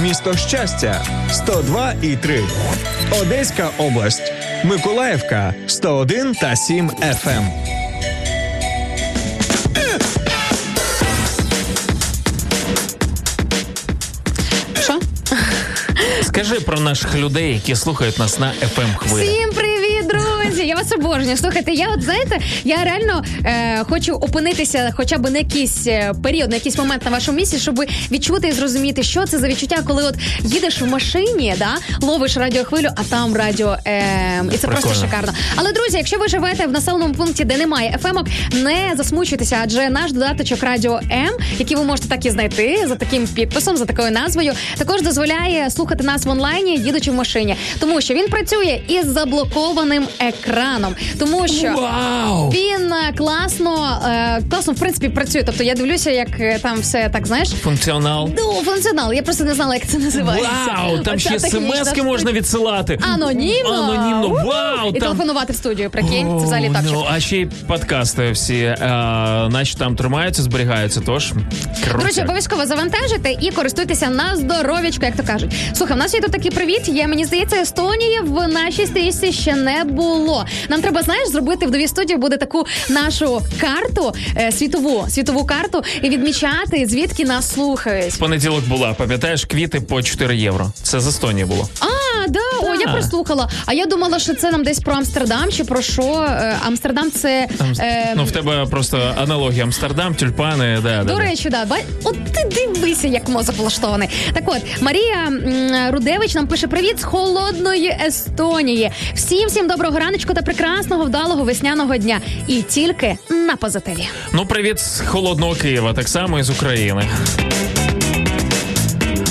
Місто Щастя 102 і 3. Одеська область. Миколаївка 101 та 7 FM. Що? Скажи про наших людей, які слухають нас на fm хвилі. Всім привіт! Я вас обожнюю. Слухайте, я от знаєте, я реально е, хочу опинитися хоча б на якийсь е, період, на якийсь момент на вашому місці, щоб відчути і зрозуміти, що це за відчуття, коли от їдеш в машині, да, ловиш радіохвилю, а там радіо М. І це просто шикарно. Але друзі, якщо ви живете в населеному пункті, де немає ФМок, не засмучуйтеся, адже наш додаточок Радіо М, який ви можете так і знайти за таким підписом, за такою назвою, також дозволяє слухати нас в онлайні, їдучи в машині, тому що він працює із заблокованим екраном. Екраном, тому що Вау! він е, класно, е, класно в принципі працює. Тобто я дивлюся, як е, там все так знаєш. Функціонал. Ну, функціонал. Я просто не знала, як це називається. Вау! Там Оця ще смски можна відсилати. Анонімно. Анонімно. Вау! І Там... телефонувати в студію. Прикинь, це взагалі так. Ну, а ще й подкасти всі, е, наче там тримаються, зберігаються, тож круто. Друзі, обов'язково завантажуйте і користуйтеся на здоров'ячко, як то кажуть. Слухай, в нас є тут такий привіт. Є мені здається, Естонії в нашій стрічці ще не було. Нам треба, знаєш, зробити в новій студії буде таку нашу карту е, світову світову карту і відмічати звідки нас слухають. В понеділок була, пам'ятаєш, квіти по 4 євро. Це з Естонії було. А, да, о, я прослухала. А я думала, що це нам десь про Амстердам чи про що. Е, Амстердам це. Там, е, ну, в тебе просто аналогія Амстердам, тюльпани, да, да, До да. речі, да, ба- от ти дивися, як мозок влаштований. Так от, Марія Рудевич нам пише привіт з холодної Естонії. Всім всім доброго раночку та прекрасного вдалого весняного дня. І тільки на позитиві. Ну, привіт з холодного Києва, так само і з України.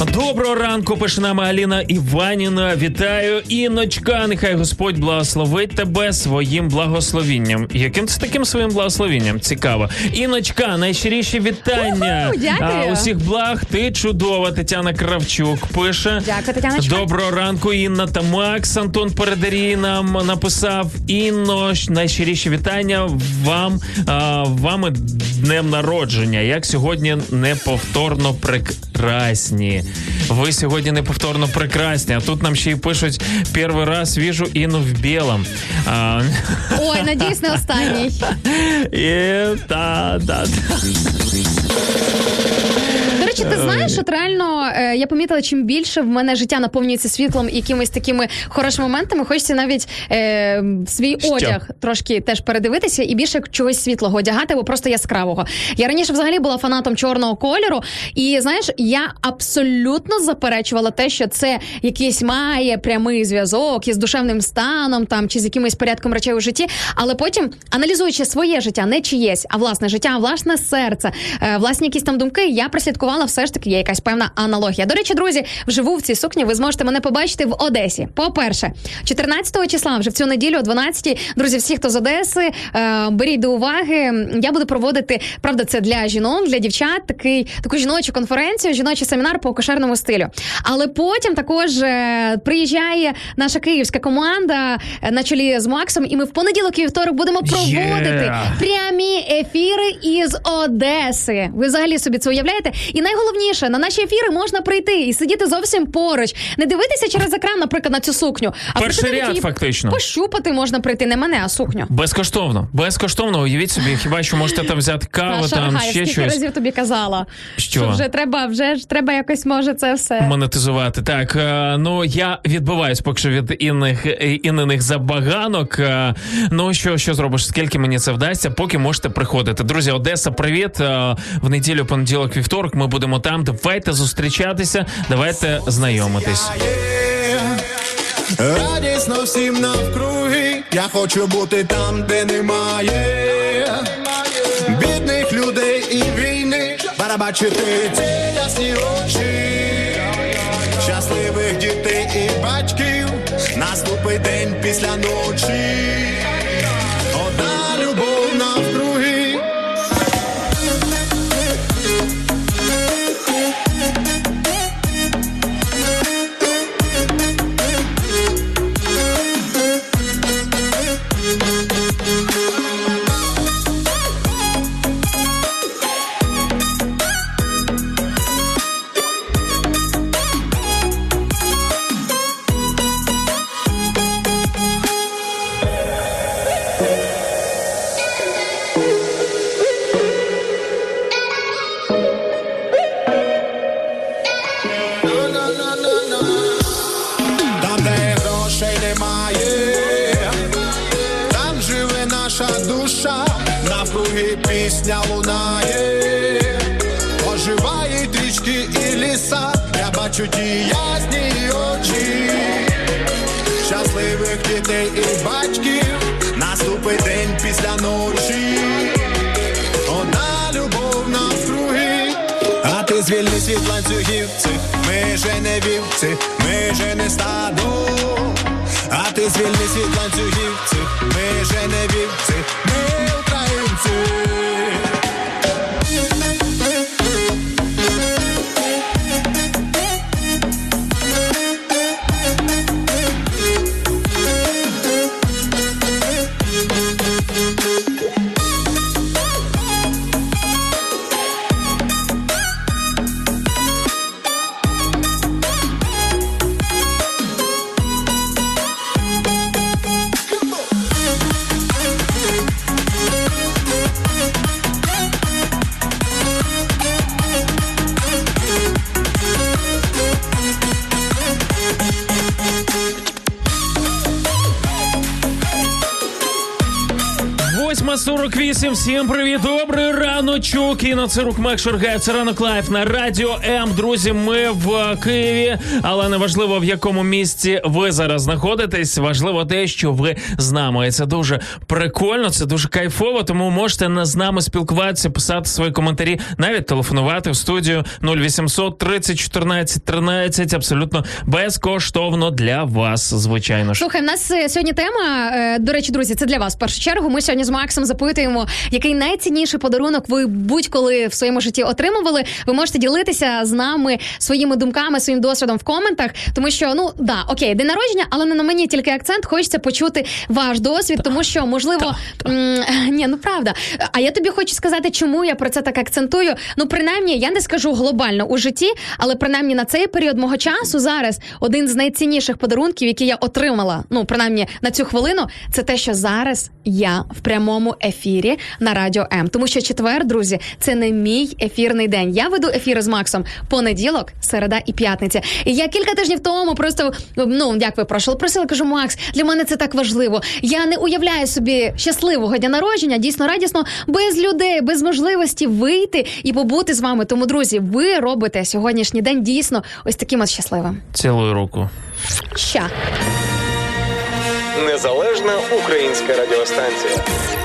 Доброго ранку, пише нам Аліна Іваніна. Вітаю, Іночка. Нехай Господь благословить тебе своїм благословінням. Яким це таким своїм благословінням? Цікаво. Іночка, найщиріші вітання. Уху, дякую. А, усіх благ. Ти чудова. Тетяна Кравчук пише. Дякую, Тетяночка. Доброго ранку, Інна та Макс. Антон Передарій нам написав Інно, найщиріші вітання вам а, вами днем народження. Як сьогодні неповторно прекрасні. Ви сьогодні неповторно прекрасні. А тут нам ще й пишуть перший раз віжу Інну в білому. А, Ой, надіюсь, не останній. і, та, та, та. До речі, ти знаєш, от реально е, я помітила, чим більше в мене життя наповнюється світлом і якимись такими хорошими моментами, хочеться навіть е, свій Що? одяг трошки теж передивитися і більше чогось світлого одягати, або просто яскравого. Я раніше взагалі була фанатом чорного кольору, і знаєш, я абсолютно заперечувала те, що це якийсь має прямий зв'язок із душевним станом там чи з якимось порядком речей у житті. Але потім, аналізуючи своє життя, не чиєсь, а власне життя, власне серце, е, власні якісь там думки, я прослідкувала все ж таки є якась певна аналогія. До речі, друзі, вживу в цій сукні ви зможете мене побачити в Одесі. По-перше, 14 числа, вже в цю неділю, о 12 Друзі, всі, хто з Одеси, е, беріть до уваги. Я буду проводити, правда, це для жінок, для дівчат, такий таку жіночу конференцію, жіночий семінар по кошерному стилю. Але потім також е, приїжджає наша київська команда е, на чолі з Максом, і ми в понеділок і вівторок будемо проводити Yeah. прямі ефіри із Одеси. Ви взагалі собі це уявляєте? І найголовніше, на наші ефіри можна прийти і сидіти зовсім поруч, не дивитися через екран, наприклад, на цю сукню. А Перший ряд, її фактично. Пощупати можна прийти не мене, а сукню. Безкоштовно. Безкоштовно. Уявіть собі, хіба що можете там взяти каву, Наша там ще щось. разів тобі казала, Що? вже треба, вже ж треба якось може це все. Монетизувати. Так, е, ну я відбиваюсь поки що від інних, е, інних забаганок. Е, Ну що, що зробиш? Скільки мені це вдасться, поки можете приходити. Друзі, Одеса, привіт. В неділю, понеділок, вівторок. Ми будемо там. Давайте зустрічатися, давайте знайомитись. Радісно всім навкруги, я хочу бути там, де немає пора бачити ясні очі, щасливих дітей і батьків, наступить день після ночі, від ланцюгівці, ми же не вівці, ми же не стадо. А ти звільнись від ланцюгів Всім привіт, добрий раночок. Інна Царук, Макс Шаргаєв. Це ранок live на радіо М. Друзі, ми в Києві, але не важливо в якому місці ви зараз знаходитесь. Важливо те, що ви з нами. І це дуже прикольно, це дуже кайфово. Тому можете з нами спілкуватися, писати свої коментарі, навіть телефонувати в студію 0800 30 14 13. Абсолютно безкоштовно для вас, звичайно ж. Слухай, в нас е, сьогодні тема. е, До речі, друзі, це для вас в першу чергу. Ми сьогодні з Максом запитуємо, який найцінніший подарунок ви будь-коли в своєму житті отримували. Ви можете ділитися з нами своїми думками, своїм досвідом в коментах, тому що ну да, окей, день народження, але не на мені тільки акцент. Хочеться почути ваш досвід, тому що можливо м, ні, ну правда. А я тобі хочу сказати, чому я про це так акцентую. Ну, принаймні, я не скажу глобально у житті, але принаймні на цей період мого часу зараз один з найцінніших подарунків, які я отримала. Ну, принаймні на цю хвилину, це те, що зараз я в прямому ефірі на радіо М. Тому що четвер, друзі, це не мій ефірний день. Я веду ефіри з Максом понеділок, середа і п'ятниця. І я кілька тижнів тому просто ну як ви просили, просили, кажу, Макс, для мене це так важливо. Я не уявляю собі щасливого дня народження, дійсно радісно, без людей, без можливості вийти і побути з вами. Тому, друзі, ви робите сьогоднішній день дійсно ось таким от щасливим. Цілую руку. Ща. Незалежна українська радіостанція.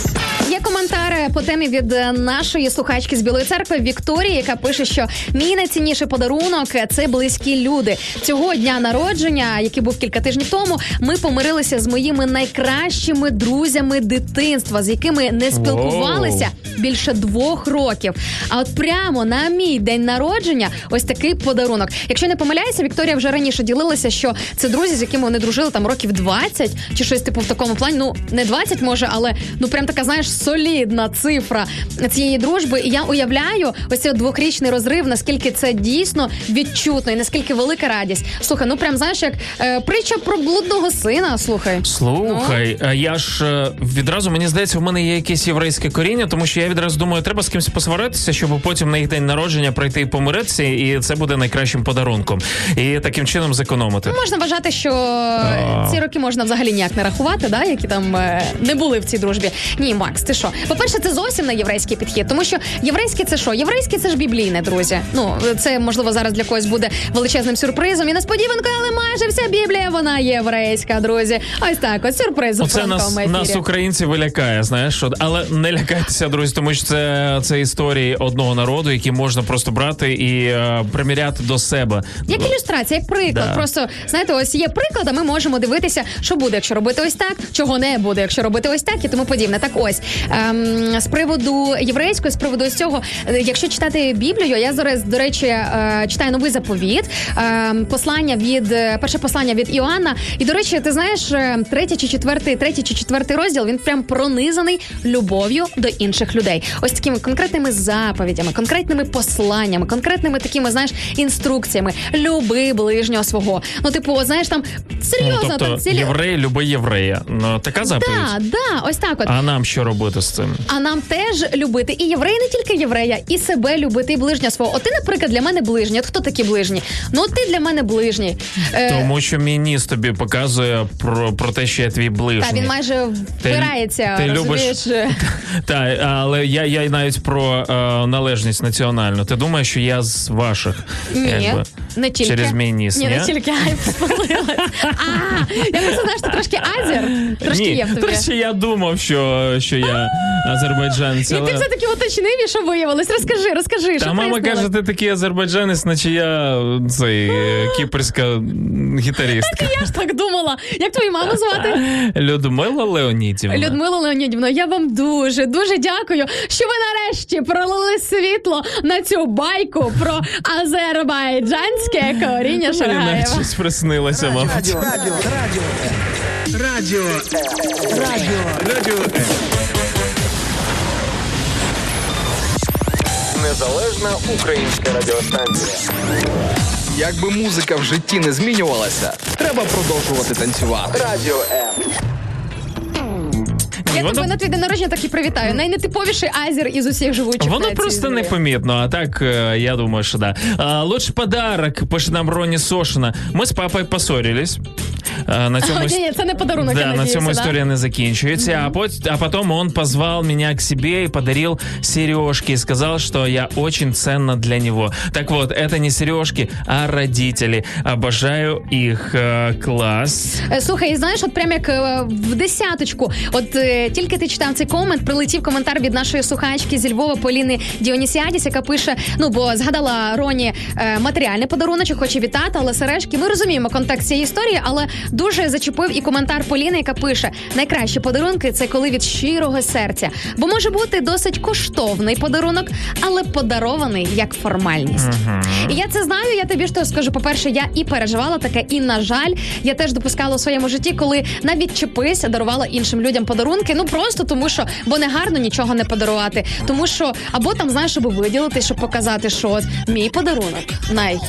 По темі від е, нашої слухачки з Білої церкви Вікторії, яка пише, що мій найцінніший подарунок це близькі люди. Цього дня народження, який був кілька тижнів тому, ми помирилися з моїми найкращими друзями дитинства, з якими не спілкувалися більше двох років. А от прямо на мій день народження, ось такий подарунок. Якщо не помиляюся, Вікторія вже раніше ділилася, що це друзі, з якими вони дружили там років 20 чи щось типу в такому плані. Ну не 20 може, але ну прям така, знаєш, солідна цифра цієї дружби. І я уявляю ось цей двохрічний розрив, наскільки це дійсно відчутно і наскільки велика радість. Слухай, ну прям знаєш, як е, притча про блудного сина. Слухай, Слухай, а я ж е, відразу мені здається, в мене є якесь єврейське коріння, тому що я відразу думаю, треба з кимось посваритися, щоб потім на їх день народження прийти і помиритися, і це буде найкращим подарунком. І таким чином зекономити. Ну, можна вважати, що ці роки можна взагалі ніяк не рахувати, да, які там е, не були в цій дружбі. Ні, Макс, ти що? По-перше, це зовсім не єврейський підхід, тому що єврейське це що? Єврейське це ж біблійне, друзі. Ну це можливо зараз для когось буде величезним сюрпризом і несподіванкою, але майже вся Біблія вона єврейська, друзі. Ось так, от сюрприз у Оце нас, ранковому нас ефірі. українців лякає, знаєш, що але не лякайтеся, друзі, тому що це, це історії одного народу, які можна просто брати і е, приміряти до себе. Як ілюстрація, як приклад. Да. Просто знаєте, ось є приклад, а ми можемо дивитися, що буде, якщо робити ось так, чого не буде, якщо робити ось так і тому подібне. Так ось ем, з приводу єврейської, з приводу ось цього, е, якщо читати Біблію, я зараз, до речі, е, читаю новий заповіт, ем, послання від е, перше послання від Іоанна. І до речі, ти знаєш, е, третій чи четвертий, третій чи четвертий розділ він прям пронизаний любов'ю до інших людей. Ось такими конкретними заповідями, конкретними посланнями, конкретними такими, знаєш, інструкціями. Люби ближнього свого. Ну, типу, знаєш, там серйозно Ну, тобто там цілі. єврей, люби єврея. Ну, така заповідь. Да, да, ось так от. А нам що робити з цим? А нам теж любити і єврея, не тільки єврея, і себе любити, і ближня свого. От ти, наприклад, для мене ближній. От хто такі ближні? Ну, ти для мене ближній. Е, Тому що мій ніс тобі показує про, про те, що я твій ближній. та він майже впирається. ти любиш- розумієш? Так, але я, я навіть про е, належність національну. Ти думаєш, що я з ваших? Ні, якби, не тільки. Через мій ніс, ні? ні? не тільки ай, спалилась. А, я просто знаю, що ти трошки азер. Трошки є в тобі. трошки я думав, що, що я азербайджанець. І ти все-таки уточнив, і що виявилось? Розкажи, розкажи, Та що мама прояснилось? каже, ти такий азербайджанець, наче я цей кіпрська гітаристка. Я ж так думала. Як твою маму звати? Людмила Леонідівна. Людмила Леонідівна, я вам дуже, дуже дякую, що ви нарешті пролили світло на цю байку про азербайджанське коріння Мені щось приснилося, мабуть. Радіо, радіо, радіо. Радіо. Радіо. Незалежна українська радіостанція. Якби музика в житті не змінювалася, треба продовжувати танцювати. Радіо М. Я Воно- тебе на твій день народження так і привітаю. Найнетиповіший азер із усіх живучих. на Воно цій просто землі. непомітно, а так, э, я думаю, что да. А, лучший подарок, пишет нам Рони Сошина. Мы с папой поссорились. А, на цьому Ні, ні, це не подарунок, я Да, на надіюся, цьому да? історія не закінчується. А, пот- а потом он позвал меня к себе и подарил сережки. И сказал, что я очень ценна для него. Так вот, это не сережки, а родители. Обожаю их. Э, Класс. Е, Слухай, і знаєш, от прям як е, в десяточку. От е, тільки ти читав цей комент, прилетів коментар від нашої слухачки зі Львова Поліни Діонісіадіс, яка пише: ну бо згадала Роні е, матеріальний подаруночок, хоче вітати, але сережки. Ми розуміємо контекст цієї історії, але дуже зачепив і коментар Поліни, яка пише: найкращі подарунки це коли від щирого серця, бо може бути досить коштовний подарунок, але подарований як формальність. І я це знаю. Я тобі ж то скажу. По перше, я і переживала таке, і на жаль, я теж допускала у своєму житті, коли навіть чепись дарувала іншим людям подарунки. Ну просто тому, що бо не гарно нічого не подарувати. Тому що або там знаєш, щоб виділити, щоб показати, що от мій подарунок най.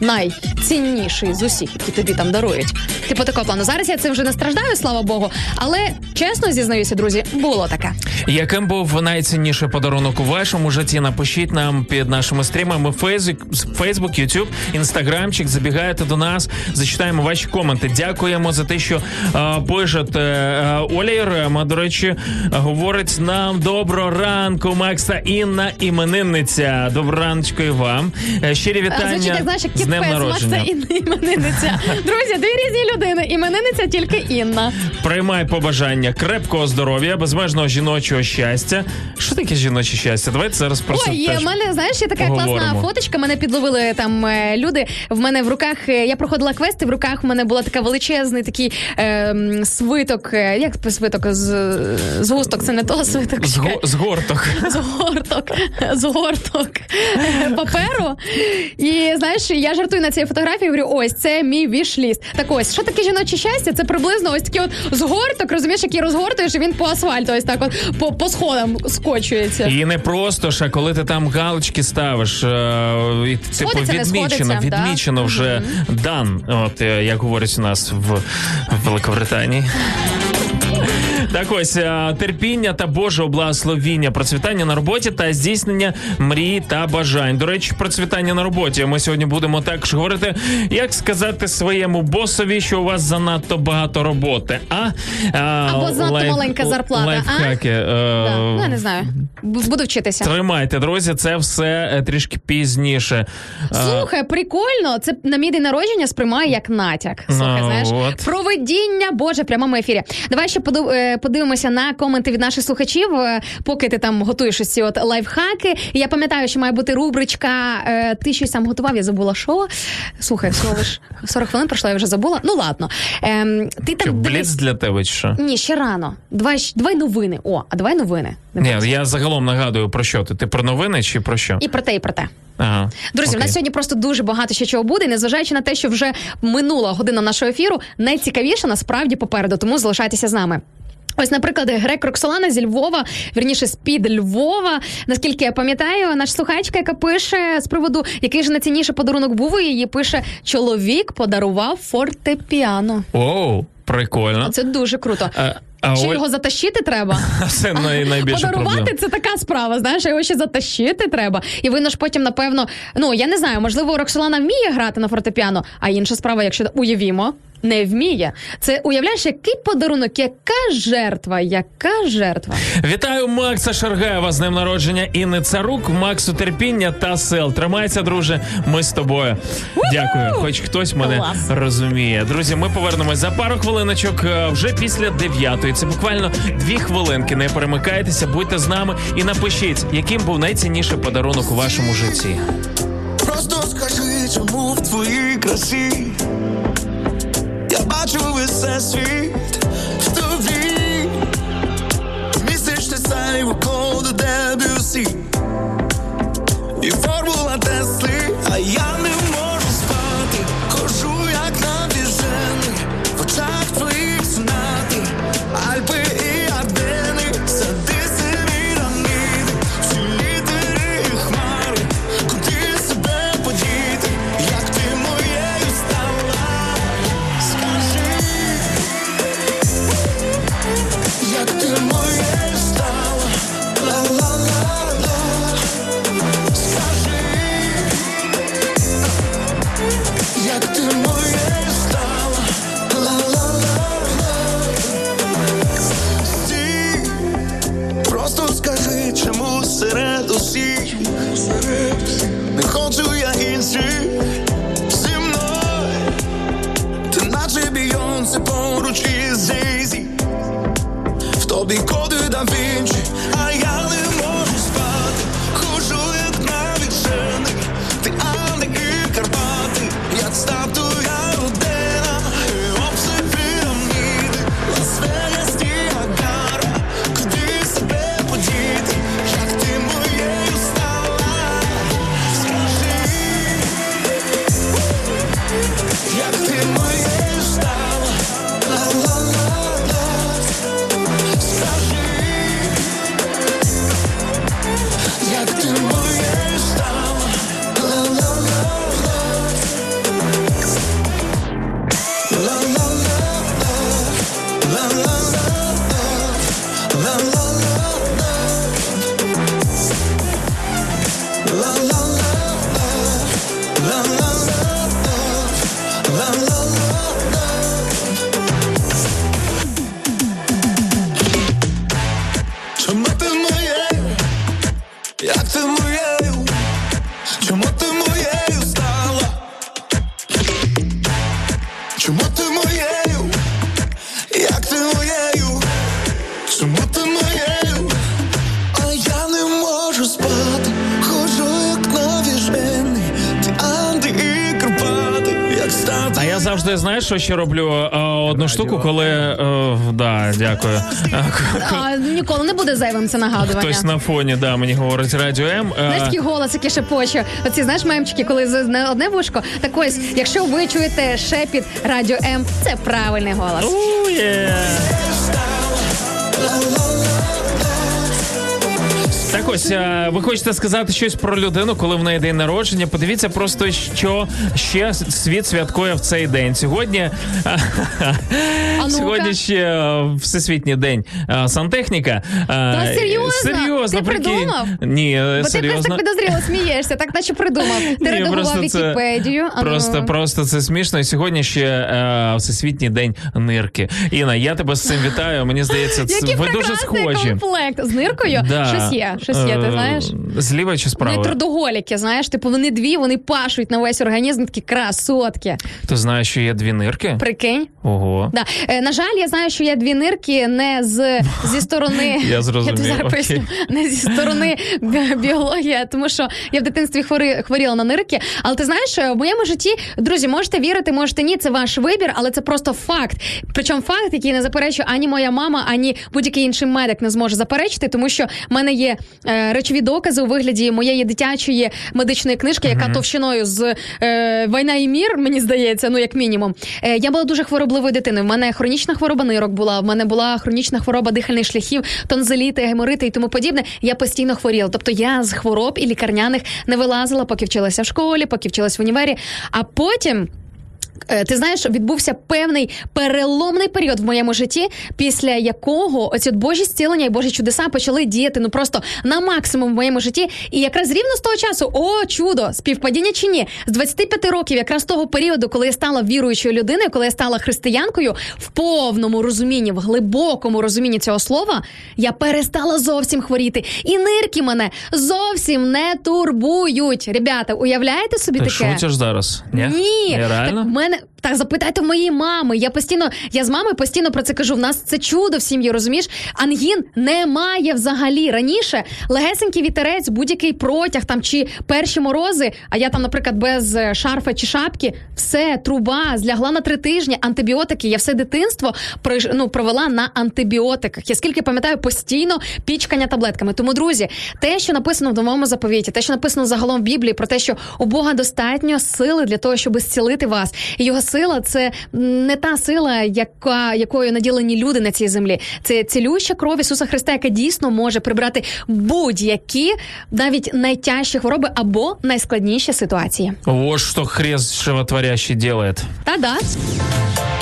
Найцінніший з усіх, які тобі там дарують. Типу такого плану. Зараз я цим вже не страждаю, слава Богу. Але чесно зізнаюся, друзі, було таке. Яким був найцінніший подарунок у вашому житті? Напишіть нам під нашими стрімами Facebook, Facebook, YouTube, Інстаграмчик. Забігайте до нас, зачитаємо ваші коменти. Дякуємо за те, що е, пишете. Е, Оля Єрема, до речі, говорить нам доброго ранку, Макс та Інна іменинниця. Доброго раночку і вам. Е, Щирі вітання Звучить, як знаєш, як з днем народження. Макса Інна іменинниця. Друзі, дві різні людини. Іменинниця тільки Інна. Приймай побажання крепкого здоров'я, безмежного жіночого щастя. Що таке жіноче щастя? Давайте зараз про це Ой, є, теж в мене знаєш, є така класна поговоримо. фоточка. Мене підловили там е, люди. В мене в руках е, я проходила квести. В руках в мене була така величезний такий е, м, свиток. е, Як свиток з згусток? Це не то свиток. З, го- з горток. Згорток, згорток е, паперу. І знаєш, я жартую на цій фотографії. Говорю, ось це мій вішліст. Так ось, що таке жіноче щастя? Це приблизно ось такий от згорток, розумієш, який розгортуєш, і він по асфальту, ось так от по, по сходам скочується. І не просто ж, а коли ти там галочки ставиш, е, і, це Сходиться, відмічено, да. відмічено вже дан. От е, як говорять у нас в Великобританії. Так ось е, терпіння та Божого благословіння, процвітання на роботі та здійснення мрій та бажань. До речі, процвітання на роботі. Ми сьогодні будемо також говорити, як сказати своєму босові, що у вас занадто багато роботи. А, а Або занадто маленька зарплата, а? Е, Да. Ну, я не знаю. Буду вчитися. Тримайте, друзі, це все е, трішки пізніше. Слухай, прикольно. Це на мій день народження сприймаю як натяк. Слухай, Ну, знаєш, от. проведіння Боже в прямому ефірі. Давай ще поду- е, подивимося на коменти від наших слухачів, е, поки ти там готуєш ось ці от лайфхаки. Я пам'ятаю, що має бути рубричка. е, Ти щось там готував, я забула, що. Слухай, всього лиш 40 хвилин пройшло, я вже забула. Ну ладно. Ем, ти там бліц для тебе чи що? Ні, ще рано. Давай, давай новини. О, а давай новини. Ні, я загалом нагадую про що ти. Ти про новини чи про що? І про те, і про те. Ага. Друзі, Окей. в нас сьогодні просто дуже багато ще чого буде. Незважаючи на те, що вже минула година нашого ефіру, найцікавіше насправді попереду, тому залишайтеся з нами. Ось, наприклад, Грек Роксолана зі Львова, вірніше з-під Львова. Наскільки я пам'ятаю, наша слухачка, яка пише з приводу, який же найцінніший подарунок був, і її пише: чоловік подарував фортепіано. Оу, прикольно. Це дуже круто. Е, А Чи Оль- його затащити треба? Це най, найбільша Подарувати це така справа, знаєш, його ще затащити треба. І видно ж потім, напевно, ну я не знаю, можливо, Роксолана вміє грати на фортепіано, а інша справа, якщо уявімо. Не вміє. Це уявляєш, який подарунок, яка жертва, яка жертва. Вітаю Макса Шаргаєва з днем народження Інни Царук, Максу терпіння та сил. Тримайся, друже. Ми з тобою. Дякую. Хоч хтось мене Клас. розуміє. Друзі, ми повернемось за пару хвилиночок е, вже після дев'ятої. Це буквально дві хвилинки. Не перемикайтеся, будьте з нами і напишіть, яким був найцінніший подарунок у вашому житті. Просто скажи, чому в твоїй красі я бачу весь світ в тобі. Містиш ти сайву коду Дебюсі і формула Тесли, а я не що ще роблю Е, одну штуку, коли е, да, дякую. А, ніколи не буде зайвим це нагадування. Хтось на фоні, да, мені говорить радіо М. Е, Знаєш, такий голос, який шепоче. Оці знаєш мемчики, коли з не одне вушко. Так ось, якщо ви чуєте шепіт радіо М, це правильний голос. Oh, Так ось, е, ви хочете сказати щось про людину, коли в неї день народження. Подивіться просто, що ще світ святкує в цей день. Сьогодні, ну-ка. сьогодні ще е, Всесвітній день е, сантехніка. Та Е, серйозно? Серйозно, Ти прикинь. придумав? Ні, Бо ти просто так підозріло смієшся, так наче придумав. Ти Ні, редагував просто це- Вікіпедію. а ну. Просто, просто це смішно. І сьогодні ще е, Всесвітній день нирки. Інна, я тебе з цим вітаю. Мені здається, це, Який ви дуже прекрасний схожі. комплект. З ниркою? Да. Щось є, щось є, ти Е, знаєш? Зліва чи Вони справа? трудоголіки, знаєш, типу вони дві, вони пашуть на весь організм, такі красотки. Ти знаєш, що є дві нирки? Прикинь. Ого. Да. Е, на жаль, я знаю, що є дві нирки не з зі сторони. Я зрозумів, зараз поясню. Не зі сторони бі- біології, тому що я в дитинстві хвори, хворіла на нирки. Але ти знаєш, е, в моєму житті, друзі, можете вірити, можете ні, це ваш вибір, але це просто факт. Причому факт, який не заперечує ані моя мама, ані будь-який інший медик не зможе заперечити, тому що в мене є е, речові докази у вигляді моєї дитячої медичної книжки, яка товщиною з е, війна і мір, мені здається, ну як мінімум. Е, я була дуже хворобливою дитиною. В мене хронічна хвороба нирок була. В мене була хронічна хвороба дихальних шляхів, тонзеліти, геморити і тому подібне. Я постійно хворіла. Тобто я з хвороб і лікарняних не вилазила, поки вчилася в школі, поки вчилася в універі. А потім. Е, Ти знаєш, відбувся певний переломний період в моєму житті, після якого оці от Божі зцілення і Божі чудеса почали діяти ну просто на максимум в моєму житті. І якраз рівно з того часу, о чудо, співпадіння чи ні, з 25 років, якраз того періоду, коли я стала віруючою людиною, коли я стала християнкою, в повному розумінні, в глибокому розумінні цього слова, я перестала зовсім хворіти. І нирки мене зовсім не турбують. Ребята, уявляєте собі Ти таке? шутиш зараз? Ні? Ні, так реально? в мене так запитайте в моєї мами. Я постійно, я з мамою постійно про це кажу. В нас це чудо в сім'ї, розумієш? Ангін немає взагалі. Раніше легесенький вітерець, будь-який протяг там чи перші морози. А я там, наприклад, без е, шарфа чи шапки, все, труба, злягла на три тижні, антибіотики. Я все дитинство ну, провела на антибіотиках. Я скільки пам'ятаю, постійно пічкання таблетками. Тому, друзі, те, що написано в новому заповіті, те, що написано загалом в Біблії, про те, що у Бога достатньо сили для того, щоб зцілити вас, його сила це не та сила, яка якою наділені люди на цій землі. Це цілюща кров Ісуса Христа, яка дійсно може прибрати будь-які навіть найтяжчі хвороби або найскладніші ситуації. Ось що хрест животворящий делает. Та-да. Хочеш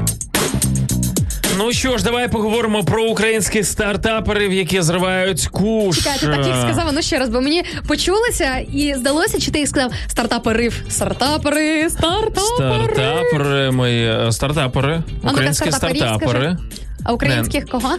Ну що ж, давай поговоримо про українських стартаперів, які зривають куш. Чекай, ти так їх сказав, ну ще раз, бо мені почулося і здалося, чи ти їх сказав стартапери, стартапери, стартапери. Стартапери, мої е, стартапери, українські стартаперів стартапери. А українських кого?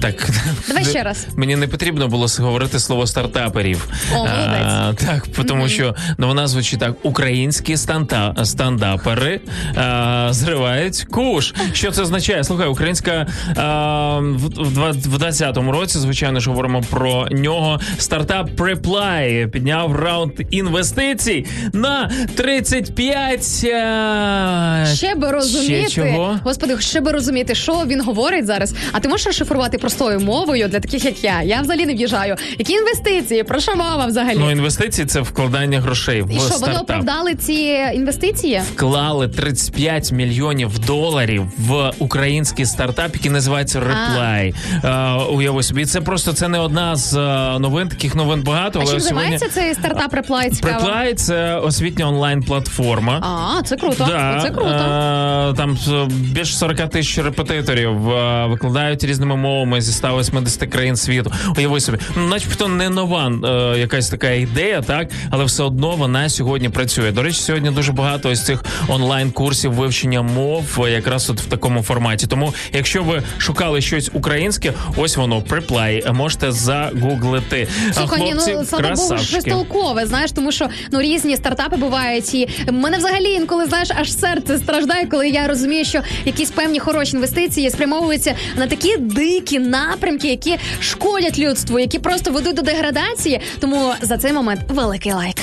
Так Давай ще раз. Мені не потрібно було говорити слово стартаперів. О, молодець. так, тому що ну, вона звучить так: українські станта, стандапери а, зривають куш. Що це означає? Слухай, українська а, в, в, в 20-му році, звичайно ж, говоримо про нього. Стартап Preply підняв раунд інвестицій на 35... а, Ще би розуміти, Ще чого? господи, ще би розуміти, що він говорить зараз. А ти можеш розшифрувати простою мовою для таких, як я? Я взагалі не в'їжджаю. Які інвестиції? Про що мова взагалі? Ну, інвестиції це вкладання грошей в І що вони оправдали ці інвестиції? вклали 35 мільйонів доларів в український стартап, який називається Reply. Е, уяви собі, це просто це не одна з е, новин. Таких новин багато. А але чим сьогодні займається цей стартап Reply? Цікаво. Reply – це освітня онлайн платформа. А, це круто. Це круто. е, там більше 40 тисяч репетиторів е, викладають різними мовами зі 180 країн світу. Уяви собі, ну, начебто не нова е, якась така ідея, так але все одно вона сьогодні працює. До речі, сьогодні дуже багато ось цих онлайн курсів вивчення мов, е, якраз от в такому форматі. Тому, якщо ви шукали щось українське, ось воно приплай. Можете загуглити. Слухай, хлопці, ну слава Богу, щось толкове, знаєш, тому що ну різні стартапи бувають. І мене взагалі інколи знаєш, аж серце страждає, коли я розумію, що якісь певні хороші інвестиції спрямовуються на такі дикі напрямки, які шкодять людству, які просто ведуть до деградації. Тому за цей момент великий лайк.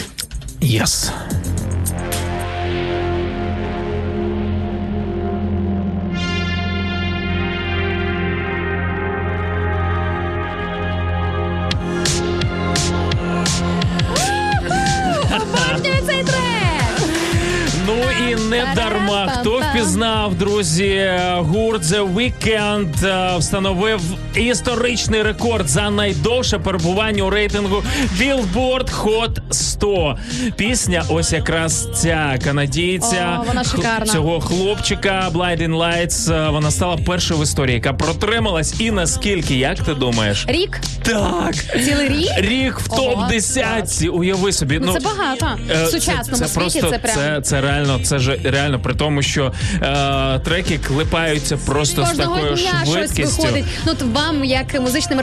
Yes. Впізнав, друзі, гурт The Weeknd е, встановив історичний рекорд за найдовше перебування у рейтингу Billboard Hot 100. Пісня, ось якраз ця канадійця О, вона шикарна. цього хлопчика Blinding Lights. е, Вона стала першою в історії, яка протрималась. І наскільки, як ти думаєш? Рік? Так. Цілий рік? Рік в топ 10 Уяви собі. Ну, це багато. е, В сучасному це, це світі просто це прям- це, це реально це ж реально при тому, що е, треки клепаються просто з такою дня щось виходить. Ну от вам, як музичним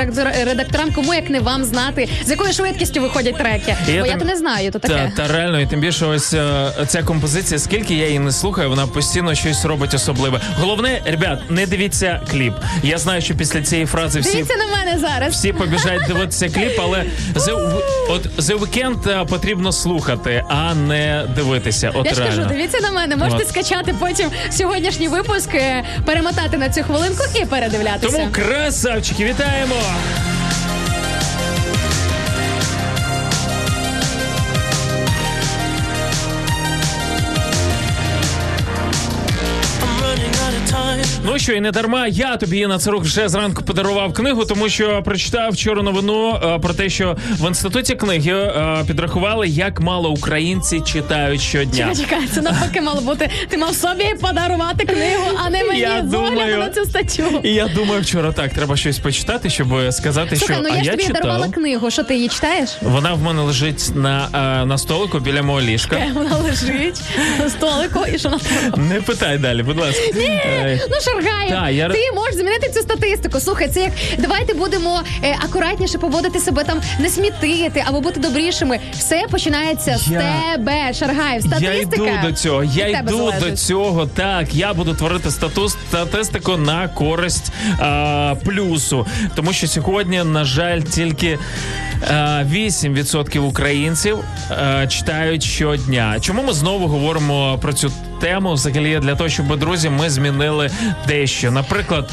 редакторам, кому як не вам знати, з якою швидкістю виходять треки. І Бо я то не знаю, то таке. Та, та реально, і тим більше ось е, ця композиція, скільки я її не слухаю, вона постійно щось робить особливе. Головне, ребят, не дивіться кліп. Я знаю, що після цієї фрази всі. Дивіться на мене зараз. Всі побіжать дивитися кліп, але The, от The Weeknd е, потрібно слухати, а не дивитися. От Я ж реально. кажу, дивіться на мене. Можете От. скачати потім сьогоднішній випуск, е, перемотати на цю хвилинку і передивлятися. Тому красавчики, вітаємо! Ну що, і не дарма я тобі Інна Царук вже зранку подарував книгу, тому що прочитав вчора новину е, про те, що в інституті книги е, підрахували, як мало українці читають щодня. Чекай, чекай, це навпаки мало бути. Ти мав собі подарувати книгу, а не мені Я думаю- на цю статтю. І я думаю, вчора так треба щось почитати, щоб сказати, Слухай, що ну а я ж тобі читав. дарувала книгу. Що ти її читаєш? Вона в мене лежить на, е, на столику біля мого ліжка. Е, Вона лежить на столику, і що на? Не питай далі, будь ласка. Е, Ну, Шаргаєв, Та, я- ти можеш змінити цю статистику. Слухай, це як давайте будемо е, акуратніше поводити себе там, не смітити або бути добрішими. Все починається з тебе, Шаргаєв. Я йду до цього. Я йду залежить. до цього. Так, я буду творити статус статистику на користь а, плюсу. Тому що сьогодні, на жаль, тільки. а, 8% українців читають щодня. Чому ми знову говоримо про цю тему? Взагалі для того, щоб друзі, ми змінили дещо. Наприклад,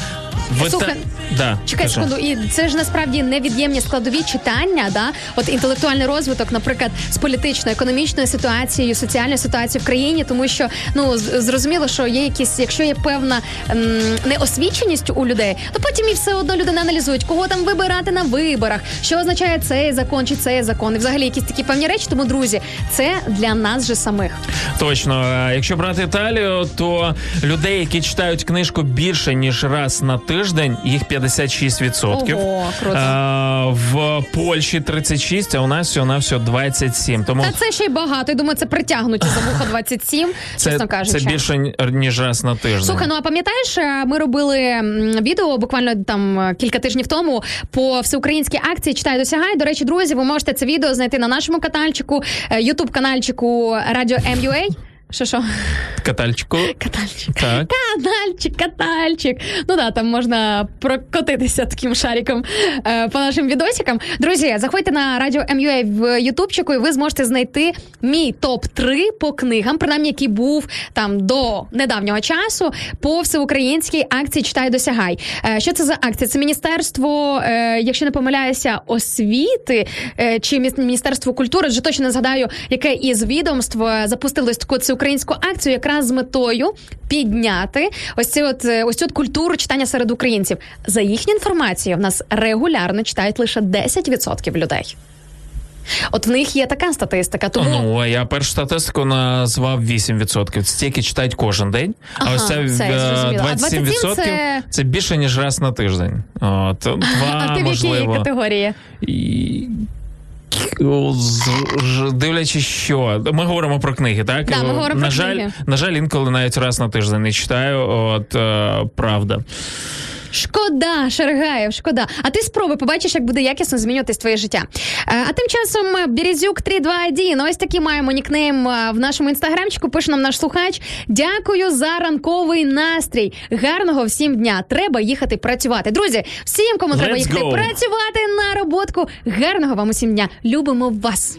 ви Слухай, та... да, Чекай кажи. секунду, і це ж насправді невід'ємні складові читання, да? От інтелектуальний розвиток, наприклад, з політично-економічною ситуацією, соціальною ситуацією в країні, тому що ну зрозуміло, що є якісь, якщо є певна ем, неосвіченість у людей, то потім і все одно люди не аналізують, кого там вибирати на виборах, що означає цей закон чи цей закон, і взагалі якісь такі певні речі. Тому друзі, це для нас же самих. Точно, якщо брати Італію, то людей, які читають книжку більше ніж раз на тиждень, їх 56%. Ого. А, в Польщі 36, а у нас всього на всього 27. Тому Та це ще й багато. Я думаю, це притягнуті за вухо 27, це, чесно кажучи. це більше ні- ніж раз на тиждень. Слухай, ну а пам'ятаєш, е, ми робили відео буквально там е, кілька тижнів тому по всеукраїнській акції Читай досягай. До речі, друзі, ви можете це відео знайти на нашому каналчику, ютуб каналчику Радіо МЮА. Що що? Катальчику. Катальчик. Так. Канальчик, катальчик. Ну да, там можна прокотитися таким шариком е, по нашим відосикам. Друзі, заходьте на радіо МЮА в Ютубчику, і ви зможете знайти мій топ 3 по книгам, принаймні, який був там до недавнього часу по всеукраїнській акції Читай досягай. Е, що це за акція? Це міністерство, е, якщо не помиляюся, освіти е, чи міністерство культури, вже точно не згадаю, яке із відомств е, запустилось таку всеукраїнську акцію, якраз з метою підняти ось цю от е, ось цю от культуру читання серед українців. За їхню інформацією, в нас регулярно читають лише 10% людей. От в них є така статистика, тому Ну, а я першу статистику назвав 8%. Це тільки читають кожен день. а Ага, ось це, е. А 27% 27 це... це- більше, ніж раз на тиждень. От, два, а ти в якій можливо. категорії? І... Дивлячись, що ми говоримо про книги, так Да, ми говоримо на про жаль, книги. на жаль, інколи навіть раз на тиждень не читаю. От е, правда. Шкода, Шаргаєв, шкода. А ти спробуй, побачиш, як буде якісно змінюватись твоє життя. Е, А тим часом е, Березюк 321. Ось такий маємо нікнейм е, в нашому інстаграмчику. Пише нам наш слухач. Дякую за ранковий настрій. Гарного всім дня. Треба їхати працювати. Друзі, всім, кому треба Let's їхати go. працювати на роботку. Гарного вам усім дня. Любимо вас.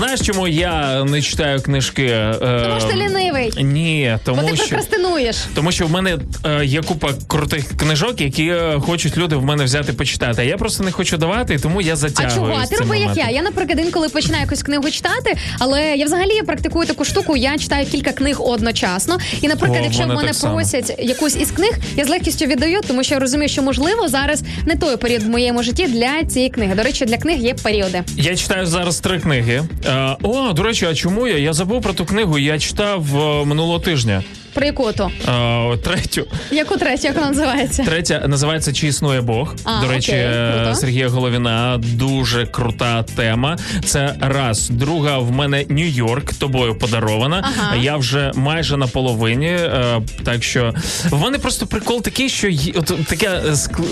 Знаєш, чому я не читаю книжки? Е, Тому що ти лінивий. Ні, Бо тому ти що. прокрастинуєш. Тому що в мене е, є купа крутих книжок, які е, хочуть люди в мене взяти почитати. А я просто не хочу давати, і тому я А чого? А ти роби як я. Я, наприклад, інколи починаю якусь книгу читати, але я взагалі практикую таку штуку. Я читаю кілька книг одночасно. І, наприклад, О, якщо в мене само. просять якусь із книг, я з легкістю віддаю, тому що я розумію, що можливо зараз не той період в моєму житті для цієї книги. До речі, для книг є періоди. Я читаю зараз три книги. Е, о, до речі, а чому я? Я забув про ту книгу. Я читав е, минулого тижня. Про яку то? Е, третю. Яку третю, як вона називається? Третя називається Чи існує Бог. А, До речі, окей, е. Сергія Головіна дуже крута тема. Це раз. Друга в мене Нью-Йорк тобою подарована. Ага. Я вже майже на половині. е, Так що в мене просто прикол такий, що от таке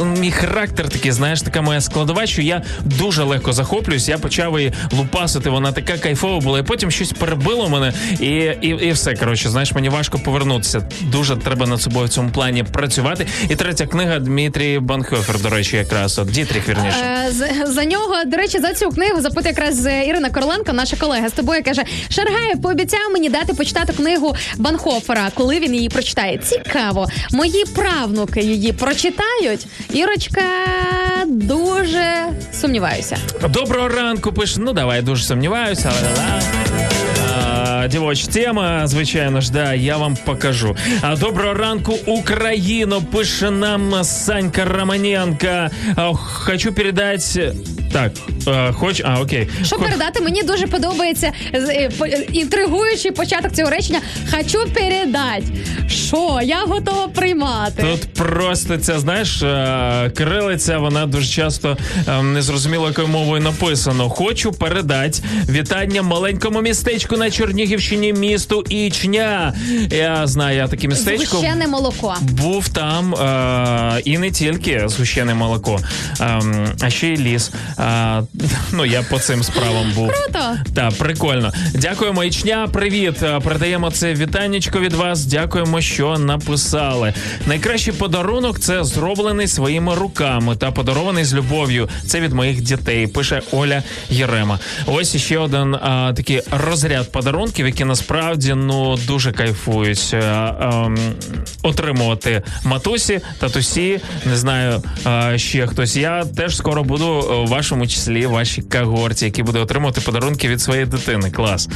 е, мій характер такий, знаєш, така моя складова, що я дуже легко захоплююсь. Я почав її лупасити. Вона така кайфова була, і потім щось перебило мене, і, і, і все. Коротше, знаєш, мені важко повернутися. Дуже треба над собою в цьому плані працювати. І третя книга Дмитрій Банхофер, до речі, якраз от Дітріх, вірніше. Е, за, за нього, до речі, за цю книгу запитує якраз е, Ірина Короленко, наша колега з тобою, каже: Шаргаєв пообіцяв мені дати почитати книгу Банхофера, коли він її прочитає. Цікаво, мої правнуки її прочитають. Ірочка дуже сумніваюся. Доброго ранку, пише. Ну давай, дуже сумніваюся, але Дівоч, тема, звичайно ж, да, я вам покажу. А доброго ранку, Україно, пише нам Санька Романенко. Хочу передати. Так, е, хоч. А, окей. Що Хоч- передати? Мені дуже подобається е, по- е, інтригуючий початок цього речення. Хочу передати. Що я готова приймати. Тут просто це знаєш, е, кирилиця, вона дуже часто е, незрозуміло якою мовою написано. Хочу передати вітання маленькому містечку на Чернігівщині, місту Ічня. Я знаю, я таке містечко. Згущене молоко. Був там е, і не тільки згущене молоко, е, а ще й ліс. Е, ну я по цим справам був. Круто. Так, прикольно. Дякуємо, Ічня. Привіт. Е, Передаємо це вітаннячко від вас. Дякуємо, що написали. Найкращий подарунок це зроблений своїми руками та подарований з любов'ю. Це від моїх дітей. Пише Оля Єрема. Ось іще один а, такий розряд подарунків, які насправді ну дуже кайфують. А, ем, отримувати матусі, татусі, не знаю, а, ще хтось. Я теж скоро буду е, в вашому числі, в вашій когорті, які буде отримувати подарунки від своєї дитини. Клас.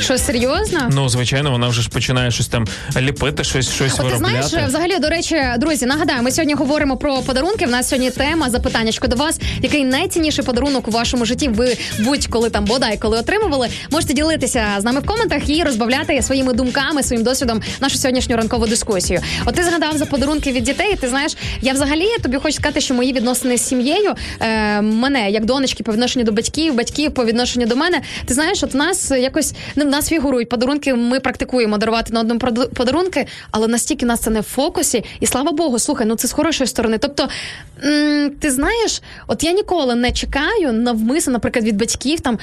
Що серйозно? Ну, звичайно, вона вже ж починає щось там ліпити, щось, щось ти виробляти. знаєш, взагалі, до речі, друзі, нагадаю, ми сьогодні говоримо про подарунки. В нас сьогодні тема запитаннячко до вас. Який найцінніший подарунок у вашому житті ви будь-коли там бодай коли отримували? Можете ділитися з нами в коментах і розбавляти своїми думками, своїм досвідом нашу сьогоднішню ранкову дискусію. От ти згадав за подарунки від дітей. Ти знаєш, я взагалі тобі хочу сказати, що мої відносини з сім'єю е, мене як донечки по відношенню до батьків, батьків по відношенню до мене. Ти знаєш, от в нас якось ну, в нас фігурують подарунки. Ми практикуємо дарувати на одному подарунки, але настільки нас це не в фокусі, і слава Богу, слухай, ну це з хорошої сторони. Тобто, ти знаєш, от я ніколи не чекаю навмисно, наприклад, від батьків там,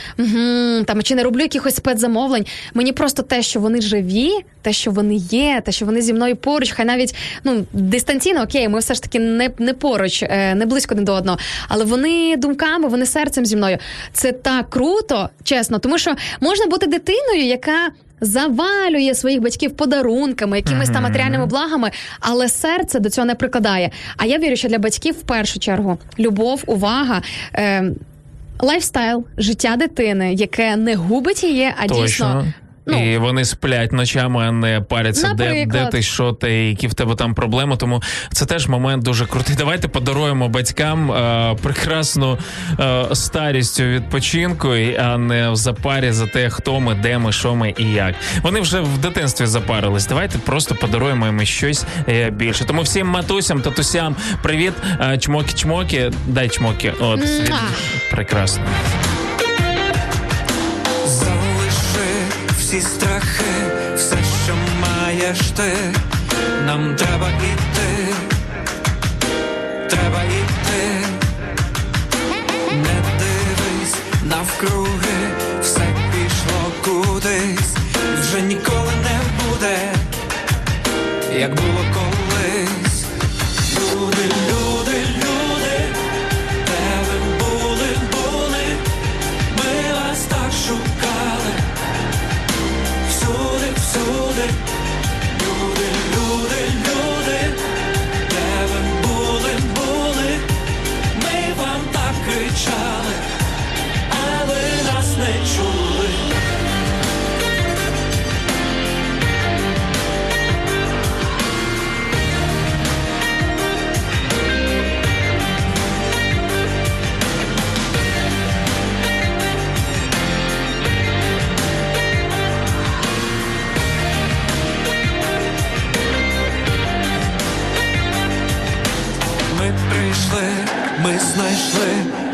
там чи не роблю якихось спецзамовлень. Мені просто те, що вони живі, те, що вони є, те, що вони зі мною поруч, хай навіть ну дистанційно, окей, ми все ж таки не, не поруч, е, не близько один до одного, але вони думками, вони серцем зі мною. Це так круто, чесно, тому що можна бути дитиною, яка. Завалює своїх батьків подарунками, якимись там матеріальними благами, але серце до цього не прикладає. А я вірю, що для батьків в першу чергу любов, увага, е, lifestyle, життя дитини, яке не губить її, а Точно. дійсно Ну. і вони сплять ночами, а не паряться, де, де ти, що ти, які в тебе там проблеми. Тому це теж момент дуже крутий. Давайте подаруємо батькам е, прекрасну е, старість у відпочинку, і- а не в запарі за те, хто ми, де ми, що ми і як. Вони вже в дитинстві запарились. Давайте просто подаруємо їм щось е, більше. Тому всім матусям, татусям, привіт, е, чмоки-чмоки, дай чмоки. От. Муа. прекрасно. Всі страхи, все, що маєш ти, нам треба іти, треба іти, не дивись навкруги, все пішло кудись, вже ніколи не буде, як було знайшли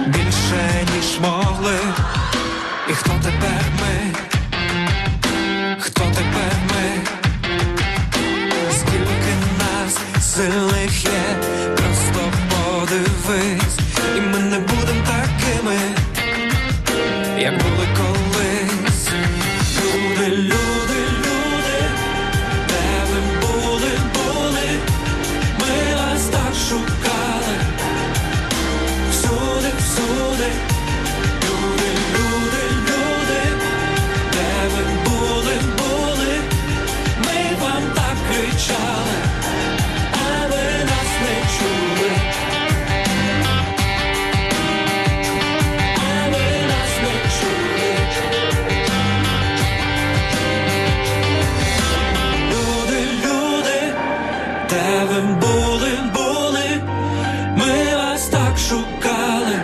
більше, ніж могли. І хто тепер ми? Хто тепер ми? Скільки нас сильних є, де були, були, ми вас так шукали.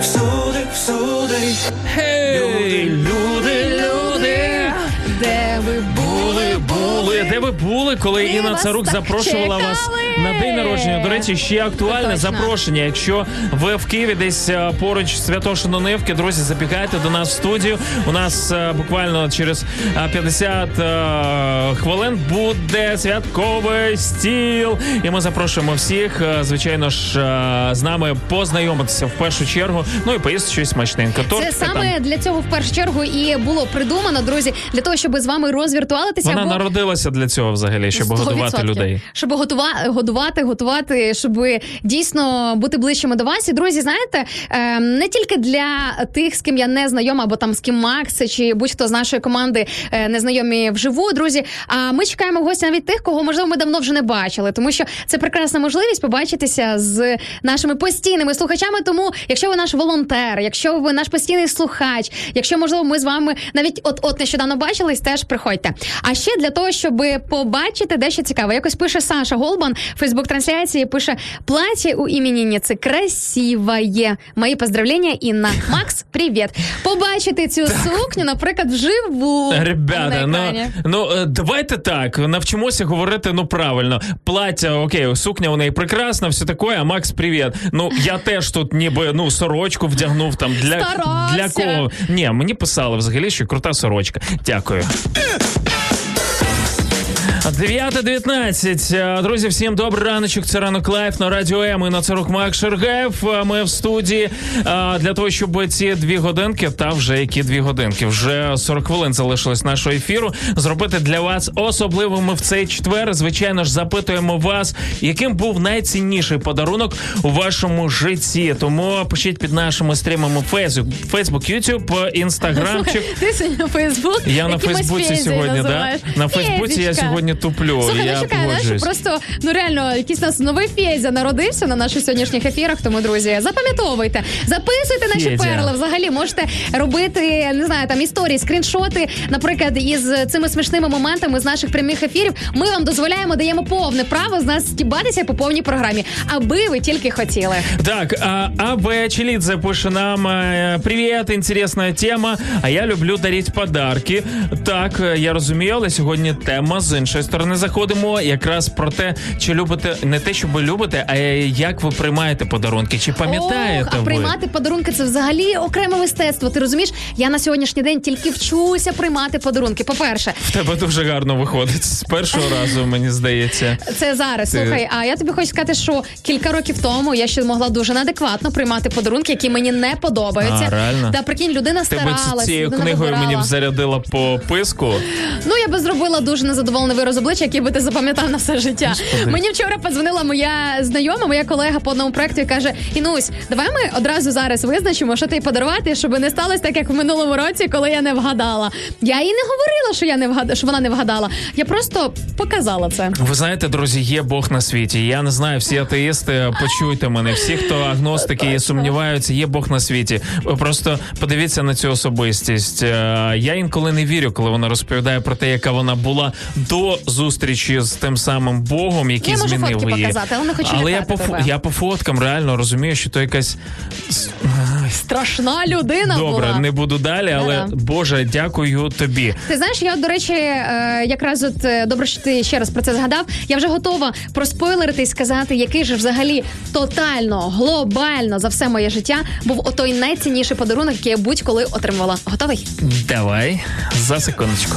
Всюди, всюди. Гей, люди, люди, Де ви були, були. Де ви були, коли Інна Царук запрошувала вас. На день народження? До речі, ще актуальне Точно. запрошення. Якщо ви в Києві десь е, поруч Святошино-Нивки, друзі, забігайте до нас в студію. У нас е, буквально через е, 50 е, хвилин буде святковий стіл. І ми запрошуємо всіх, звичайно ж, з нами познайомитися в першу чергу. Ну і поїсти щось смачненьке. Це саме там. для цього в першу чергу і було придумано, друзі, для того, щоб з вами розвіртуалитися. Вона або... народилася для цього взагалі, щоб 100%. годувати людей. Щоб готува- годувати, готувати, щоб дійсно бути ближчими до вас. І друзі, знаєте, е, не тільки для тих, з ким я не знайома, або там з ким Макс чи будь-хто з нашої команди е, не знайомі вживу, друзі. А ми чекаємо в гості навіть тих, кого можливо ми давно вже не бачили, тому що це прекрасна можливість побачитися з нашими постійними слухачами. Тому, якщо ви наш волонтер, якщо ви наш постійний слухач, якщо можливо ми з вами навіть от от нещодавно бачились, теж приходьте. А ще для того, щоб побачити дещо цікаве, якось пише Саша Голбан Фейсбук трансляції. Пише плаття у іменинниці красивое. Мої поздравлення, Інна. Макс, привіт. Побачити цю сукню, наприклад, вживу. Ребята, на ну, ну е, давайте так навчимося говорити ну правильно. Плаття, окей, сукня у неї прекрасна, все таке, а Макс, привіт. Ну я теж тут ніби ну сорочку вдягнув там для, для кого. Ні, мені писали взагалі, що крута сорочка. Дякую. 9.19. Е, Друзі, всім добрий раночок. Це ранок live на радіо М Інна Царук, Макс Шаргаєв. Е, Ми в студії е, для того, щоб ці дві годинки, та вже які дві годинки, вже 40 хвилин залишилось нашого ефіру. Зробити для вас особливими в цей четвер. Звичайно ж, запитуємо вас, яким був найцінніший подарунок у вашому житті. Тому пишіть під нашими стрімами Фейсбук, Фейсбук, Ютуб, Інстаграмчик. Ти сьогодні Фейсбук. Я на Фейсбуці сьогодні, да? На Фейсбуці я сьогодні туплю. Слухай, я ну чекай, знаєш, просто ну реально якийсь у нас новий Федя народився на наших сьогоднішніх ефірах. Тому, друзі, запам'ятовуйте, записуйте наші Федя. перли. Взагалі можете робити не знаю там історії, скріншоти, наприклад, із цими смішними моментами з наших прямих ефірів. Ми вам дозволяємо, даємо повне право з нас стібатися по повній програмі, аби ви тільки хотіли. Так, а, АБ Челидзе пише нам э, Привіт, інтересна тема. А я люблю дарити подарки. Так, е, я розумію, але сьогодні тема з іншої сторони заходимо. Якраз про те, чи любите не те, що ви любите, а як ви приймаєте подарунки. Чи пам'ятаєте Ох, а ви? приймати подарунки це взагалі окреме мистецтво. Ти розумієш? Я на сьогоднішній день тільки вчуся приймати подарунки. По-перше, В тебе дуже гарно виходить з першого разу, мені здається. Це зараз. Ти- Слухай, а я тобі хочу сказати, що кілька років тому я ще могла дуже неадекватно приймати подарунки, які мені не подобаються. А, реально? Та прикинь, людина Ти цією людина книгою вибирала. мені б зарядила по писку. Ну я би зробила дуже незадоволений вираз обличчя, який би ти запам'ятав на все життя. Господи. Мені вчора подзвонила моя знайома, моя колега по одному проекту і каже: Інусь, давай ми одразу зараз визначимо, що ти подарувати, щоб не сталося так, як в минулому році, коли я не вгадала. Я їй не говорила, що я не вгадала, що вона не вгадала. Я просто показала це. Ви знаєте, друзі, є Бог на світі. Я не знаю, всі атеїсти, почуйте мене. Всі, хто агностики і сумніваються, є Бог на світі. Ви просто подивіться на цю особистість. Е, Я інколи не вірю, коли вона розповідає про те, яка вона була до зустрічі з тим самим Богом, який Я можу змінив фотки її. показати, але не хочу Але я по, тебе. я по фоткам реально розумію, що то якась Страшна людина добре, була. не буду далі, але Да-да. Боже, дякую тобі. Ти знаєш, я до речі, е, якраз от е, добре, що ти ще раз про це згадав. Я вже готова проспойлерити і сказати, який же взагалі тотально, глобально за все моє життя був отой найцінніший подарунок, який я будь-коли отримувала. Готовий? Давай за секундочку.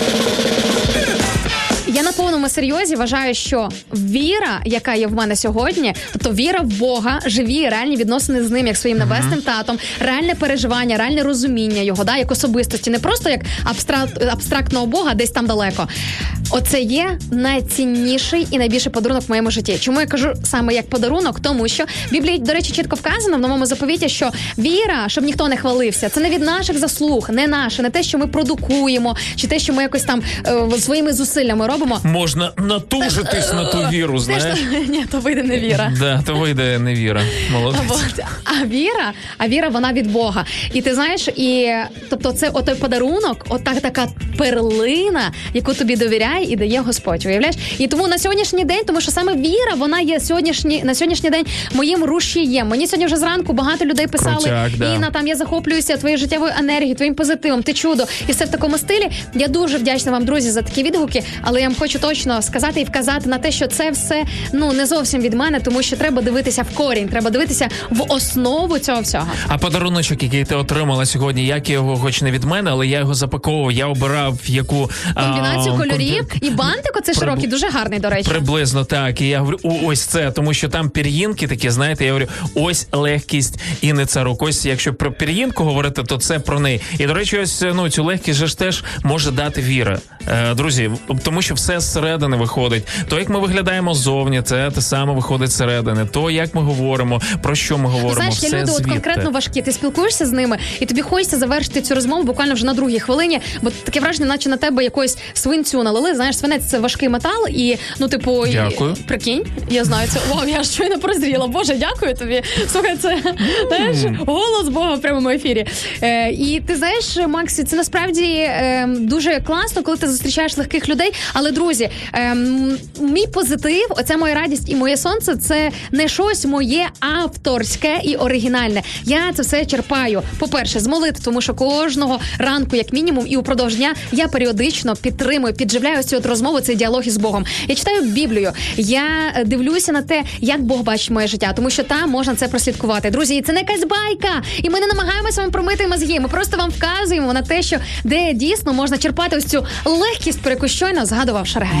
повному серйозі вважаю, що віра, яка є в мене сьогодні, тобто віра в Бога, живі реальні відносини з ним, як своїм небесним татом, реальне переживання, реальне розуміння його, да, як особистості, не просто як абстракт, абстрактного Бога, десь там далеко. Оце є найцінніший і найбільший подарунок в моєму житті. Чому я кажу саме як подарунок? Тому що в Біблії, до речі, чітко вказано в новому заповіті, що віра, щоб ніхто не хвалився, це не від наших заслуг, не наше, не те, що ми продукуємо, чи те, що ми якось там е, своїми зусиллями робимо. Можна натужитись на ту віру, Знаєш, то- ні, то вийде не віра. Да, то вийде невіра. Молодець. От. А віра, а віра вона від Бога. І ти знаєш, і тобто, це отой подарунок, ота така перлина, яку тобі довіряє і дає Господь. Уявляєш? І тому на сьогоднішній день, тому що саме віра, вона є сьогоднішній на сьогоднішній день моїм рушієм. Мені сьогодні вже зранку багато людей писали Крутяк, да. Там я захоплююся твоєю життєвою енергією, твоїм позитивом, ти чудо, і все в такому стилі. Я дуже вдячна вам, друзі, за такі відгуки. Але я вам хочу точно сказати і вказати на те, що це все ну не зовсім від мене, тому що треба дивитися в корінь, треба дивитися в основу цього всього. А подаруночок, який ти отримала сьогодні, як його, хоч не від мене, але я його запаковував, я обирав яку а, Комбінацію кольорів комбі- і бантик, оце Прибу- широкий, дуже гарний, до речі. Приблизно так. І я говорю, «О, ось це, тому що там пір'їнки такі, знаєте, я говорю, ось легкість і не царук. Ось якщо про пір'їнку говорити, то це про неї. І до речі, ось ну цю легкість же ж теж може дати віра. Е, друзі, тому що все зсередини виходить. То, як ми виглядаємо ззовні, це те саме виходить зсередини. То як ми говоримо, про що ми говоримо, Знаєш, все люди от конкретно важкі. Ти спілкуєшся з ними, і тобі хочеться завершити цю розмову буквально вже на другій хвилині, бо таке враження, наче на тебе якоїсь свинцю налили. Знаєш, свинець це важкий метал, і ну, типу, і- прикинь, я знаю це. Вау, я щойно прозріла. Боже, дякую тобі. Слухай, це знаєш, голос Бога в прямому ефірі. Е, і ти знаєш, Максі, це насправді е, дуже класно, коли ти зустрічаєш легких людей. Але друзі, е, м, мій позитив, оця моя радість і моє сонце, це не щось моє авторське і оригінальне. Я це все черпаю. По-перше, з молитв, тому що кожного ранку, як мінімум, і упродовж дня я періодично підтримую, підживляю ось от розмову, цей діалог із Богом. Я читаю Біблію, я дивлюся на те, як Бог бачить моє життя, тому що там можна це прослідкувати. Друзі, це не якась байка, і ми не намагаємося вам промити мозги. Ми просто вам вказуємо на те, що де дійсно можна черпати ось цю легкість, про яку щойно згадував Шаргай.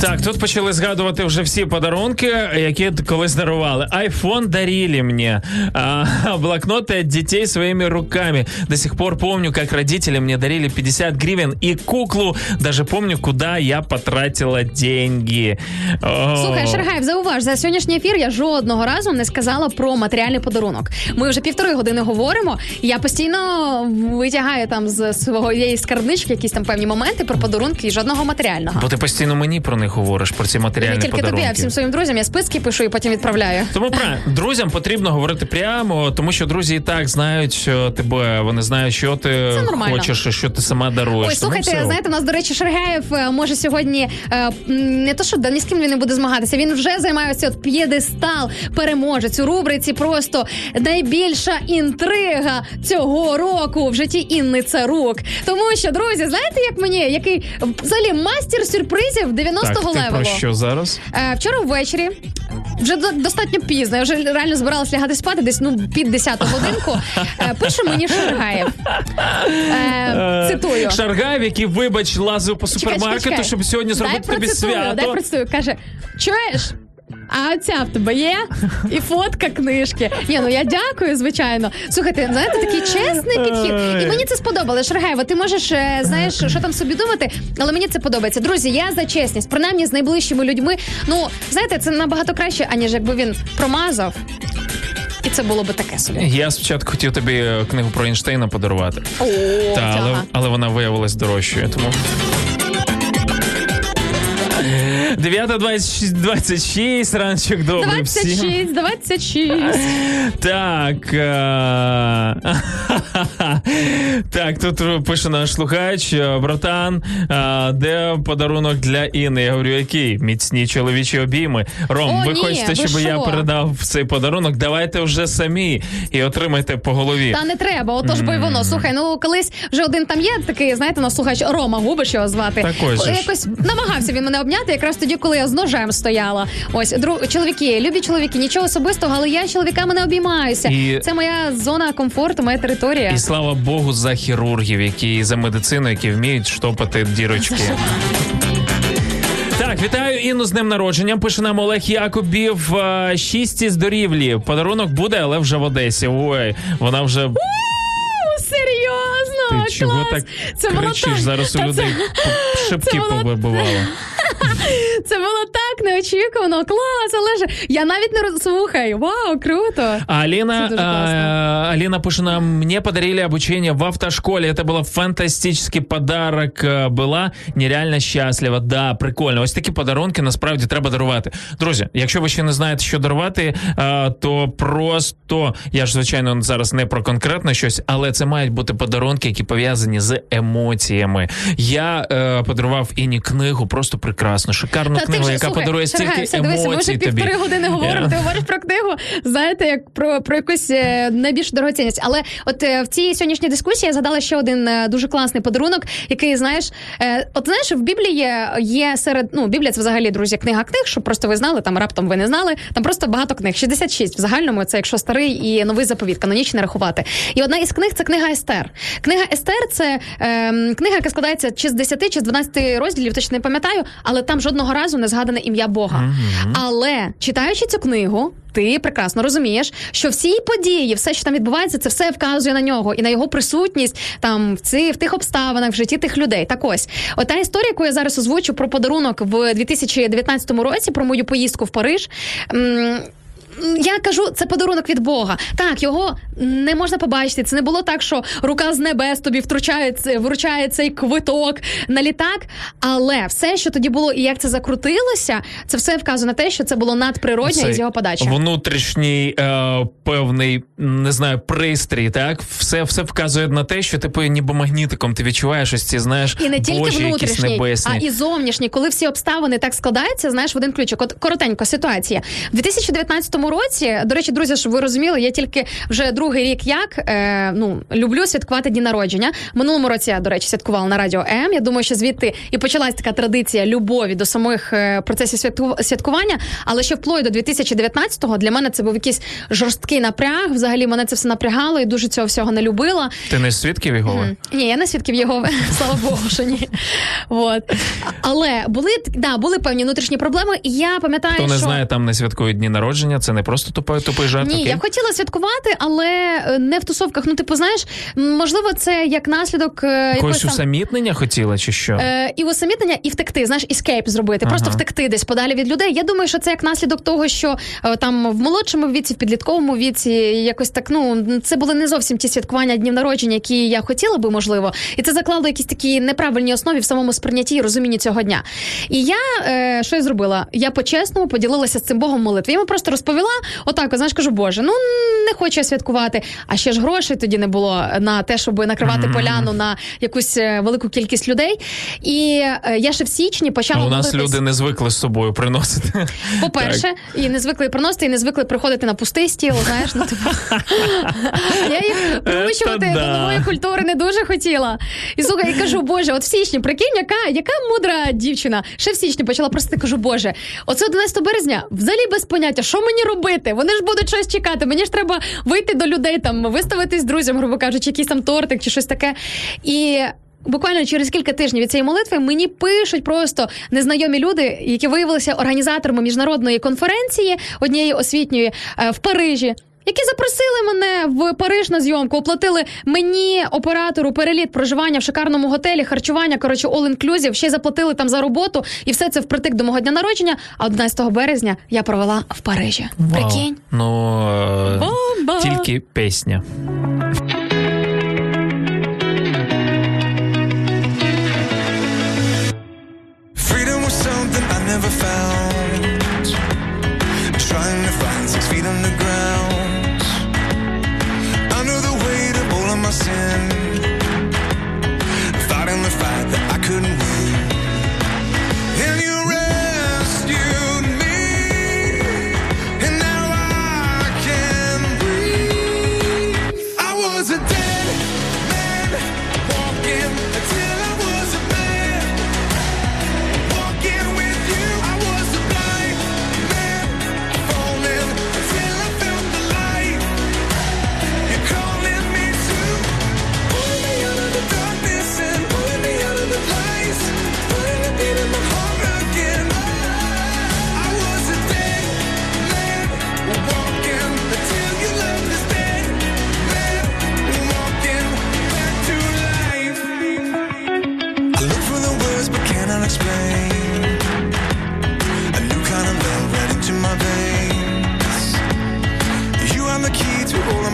Так, тут почали згадувати вже всі подарунки, які колись дарували. Айфон дарили мне, а, блокноты от детей своими руками. До сих пор помню, как родители мне дарили 50 гривен и куклу. Даже помню, куда я потратила деньги. О. Слухай, Шаргаєв, зауваж, за сьогоднішній ефір я жодного разу не сказала про матеріальний подарунок. Ми вже півтори години говоримо. Я постійно витягаю там з своєї скарбнички якісь там певні моменти про подарунки і жодного матеріального. Бо ти постійно мені про них говориш, про ці Не матеріальні тільки тобі, подарунки. а всім своїм друзям я списки пишу і потім відправляю. Тому правильно, друзям потрібно говорити прямо, тому що друзі і так знають, що тебе вони знають, що ти хочеш, що ти сама даруєш. Ой, слухайте, все. знаєте, у нас, до речі, Шаргаєв е, може сьогодні е, не то, що да, ні з ким він не буде змагатися. Він вже займається от п'єдестал переможець у рубриці. Просто найбільша інтрига цього року в житті Інни Царук. Тому що, друзі, знаєте, як мені, який взагалі мастер сюрпризів 90-го так, ти левого. про що зараз? Е, вчора ввечері. Вже до- достатньо пізно. Я вже реально збиралась лягати спати десь ну під 10 годинку. Е, пише мені Шаргаєв. Е, цитую. Шаргаєв, який, вибач, лазив по Чекай, супермаркету, чекай, чекай. щоб сьогодні зробити дай тобі процитую, свято. Дай процитую. Каже: чуєш? А ця в тебе є? І фотка книжки. Ні, ну я дякую, звичайно. Слухайте, знаєте, такий чесний підхід. І мені це сподобалось. Шаргаєва, ти можеш, е, знаєш, що там собі думати, але мені це подобається. Друзі, я за чесність, принаймні з найближчими людьми. Ну, знаєте, це набагато краще, аніж якби він промазав. І це було би таке собі. Я спочатку хотів тобі е, книгу про Ейнштейна подарувати. О, Та, але, але вона виявилась дорожчою, тому. 9.26, ранчик добрий всім. 26, 26. Так. е, так, тут пише наш слухач, е, братан, е, де подарунок для Інни? Я говорю, який? Міцні чоловічі обійми. Ром, О, ви ні, хочете, ви щоб я що? передав цей подарунок? Давайте вже самі і отримайте по голові. Та не треба, отож бо й воно. Слухай, ну колись вже один там є такий, знаєте, нас слухач Рома Губиш його звати. Так ось же ж. Якось намагався він мене обняти, якраз тоді, коли я з ножем стояла. Ось дру... чоловіки, любі чоловіки, нічого особистого, але я чоловіками не обіймаюся. І- Це моя зона комфорту, моя територія. І слава Богу за хірургів, які за медицину, які вміють штопати дірочки. Так, вітаю Інну з днем народження. Пише нам Олег Якубів. е, Шість із дорівлі. Подарунок буде, але вже в Одесі. Ой, вона вже Серйозно, ти чого так це кричиш? Зараз у людей це... по- шибки це було- повибивало. Це було так неочікувано. Клас, Олеже. Я навіть не роз... слухай. Вау, круто. А Алина, Це а, Алина пише нам, мне подарили обучение в автошколе. Это был фантастический подарок. Е, Була нереально щаслива. Да, прикольно. Ось такі подарунки насправді треба дарувати. Друзі, якщо ви ще не знаєте, що дарувати, е, то просто я ж звичайно зараз не про конкретне щось, але це мають бути подарунки, які пов'язані з емоціями. Я е, подарував Іні книгу, просто прекрасну, шикарну Та книгу, вже, яка слухай, Шаргай, стільки все, дивися, ми вже півтори години говоримо. Ти говориш про книгу, знаєте, як про, про якусь е, найбільшу дорогоцінність. Але от е, в цій сьогоднішній дискусії я згадала ще один е, дуже класний подарунок, який знаєш, от знаєш, в Біблії є серед ну Біблія це взагалі друзі, книга книг, щоб просто ви знали, там раптом ви не знали. Там просто багато книг. 66 в загальному. Це якщо старий і новий заповіт, канонічний рахувати. І одна із книг це книга Естер. Книга Естер це е, книга, яка складається чи з 10, чи з 12 розділів, точно не пам'ятаю, але там жодного разу не згадане ім'я Бога. Але читаючи цю книгу. Ти прекрасно розумієш, що всі події, все, що там відбувається, це все вказує на нього і на його присутність там в ці в тих обставинах в житті тих людей. Так ось, ота історія, яку я зараз озвучу про подарунок в 2019 році, про мою поїздку в Париж. м, я кажу, це подарунок від Бога. Так, його не можна побачити. Це не було так, що рука з небес тобі втручає, вручає цей квиток на літак. Але все, що тоді було і як це закрутилося, це все вказує на те, що це було надприроднє Цей із його подачі. Внутрішній е, певний, не знаю, пристрій, так? Все, все вказує на те, що типу ніби магнітиком ти відчуваєш ось ці, знаєш, І не тільки Божі, внутрішній, небесні. а і зовнішній, коли всі обставини так складаються, знаєш, в один ключик. От коротенько ситуація. В 2019 році, до речі, друзі, щоб ви розуміли, я тільки вже другий рік як е, ну, люблю святкувати дні народження. Минулому році я, до речі, святкувала на радіо М. Я думаю, що звідти і почалась така традиція любові до самих е, процесів святку- святкування. Але ще вплоть до 2019-го для мене це був якийсь жорсткий напряг. Взагалі мене це все напрягало і дуже цього всього не любила. Ти не свідків Єгови? Мгм. Ні, я не свідків Єгови, слава Богу, що ні. От. Але були, да, були певні внутрішні проблеми, і я пам'ятаю, Хто не що... знає, там не святкують дні народження, це не просто тупий, тупий жарт. Ні, окей? я хотіла святкувати, але е, не в тусовках. Ну, типу, знаєш, можливо, це як наслідок е, якогось усамітнення хотіла, чи що? Е, і усамітнення, і втекти, знаєш, іскейп зробити, просто втекти десь подалі від людей. Я думаю, що це як наслідок того, що е, там в молодшому віці, в підлітковому віці, якось так, ну це були не зовсім ті святкування днів народження, які я хотіла би, можливо, і це заклало якісь такі неправильні основі в самому сприйнятті і розумінні цього дня. І я е, що я зробила? Я по-чесному поділилася з цим Богом молитві. Я йому просто розповіла, отак, от, знаєш, кажу, Боже, ну не хочу я святкувати. А ще ж грошей тоді не було на те, щоб накривати Мгм. поляну на якусь е, велику кількість людей. І е, я ще в січні почала А у нас молитись. люди не звикли з собою приносити. По-перше, Так. і не звикли приносити, і не звикли приходити на пустий стіл, знаєш, ну типу. Я їх приучувати до нової культури не дуже хотіла. І слухай, я кажу, Боже, от в січні, прикинь, яка, яка мудра дівчина. Ще в січні почала просити, кажу, Боже, оце 11 березня, взагалі без поняття, що мені робити? Вони ж будуть щось чекати. Мені ж треба вийти до людей, там, виставитись з друзям, грубо кажучи, якийсь там тортик чи щось таке. І буквально через кілька тижнів від цієї молитви мені пишуть просто незнайомі люди, які виявилися організаторами міжнародної конференції однієї освітньої е, в Парижі. Які запросили мене в Париж на зйомку, оплатили мені оператору переліт проживання в шикарному готелі, харчування, коротше, all inclusive, ще й заплатили там за роботу, і все це впритик до мого дня народження. А 11 березня я провела в Парижі. Прикинь, Ну, е, Бомба! тільки пісня. Freedom was something I never found. Imagine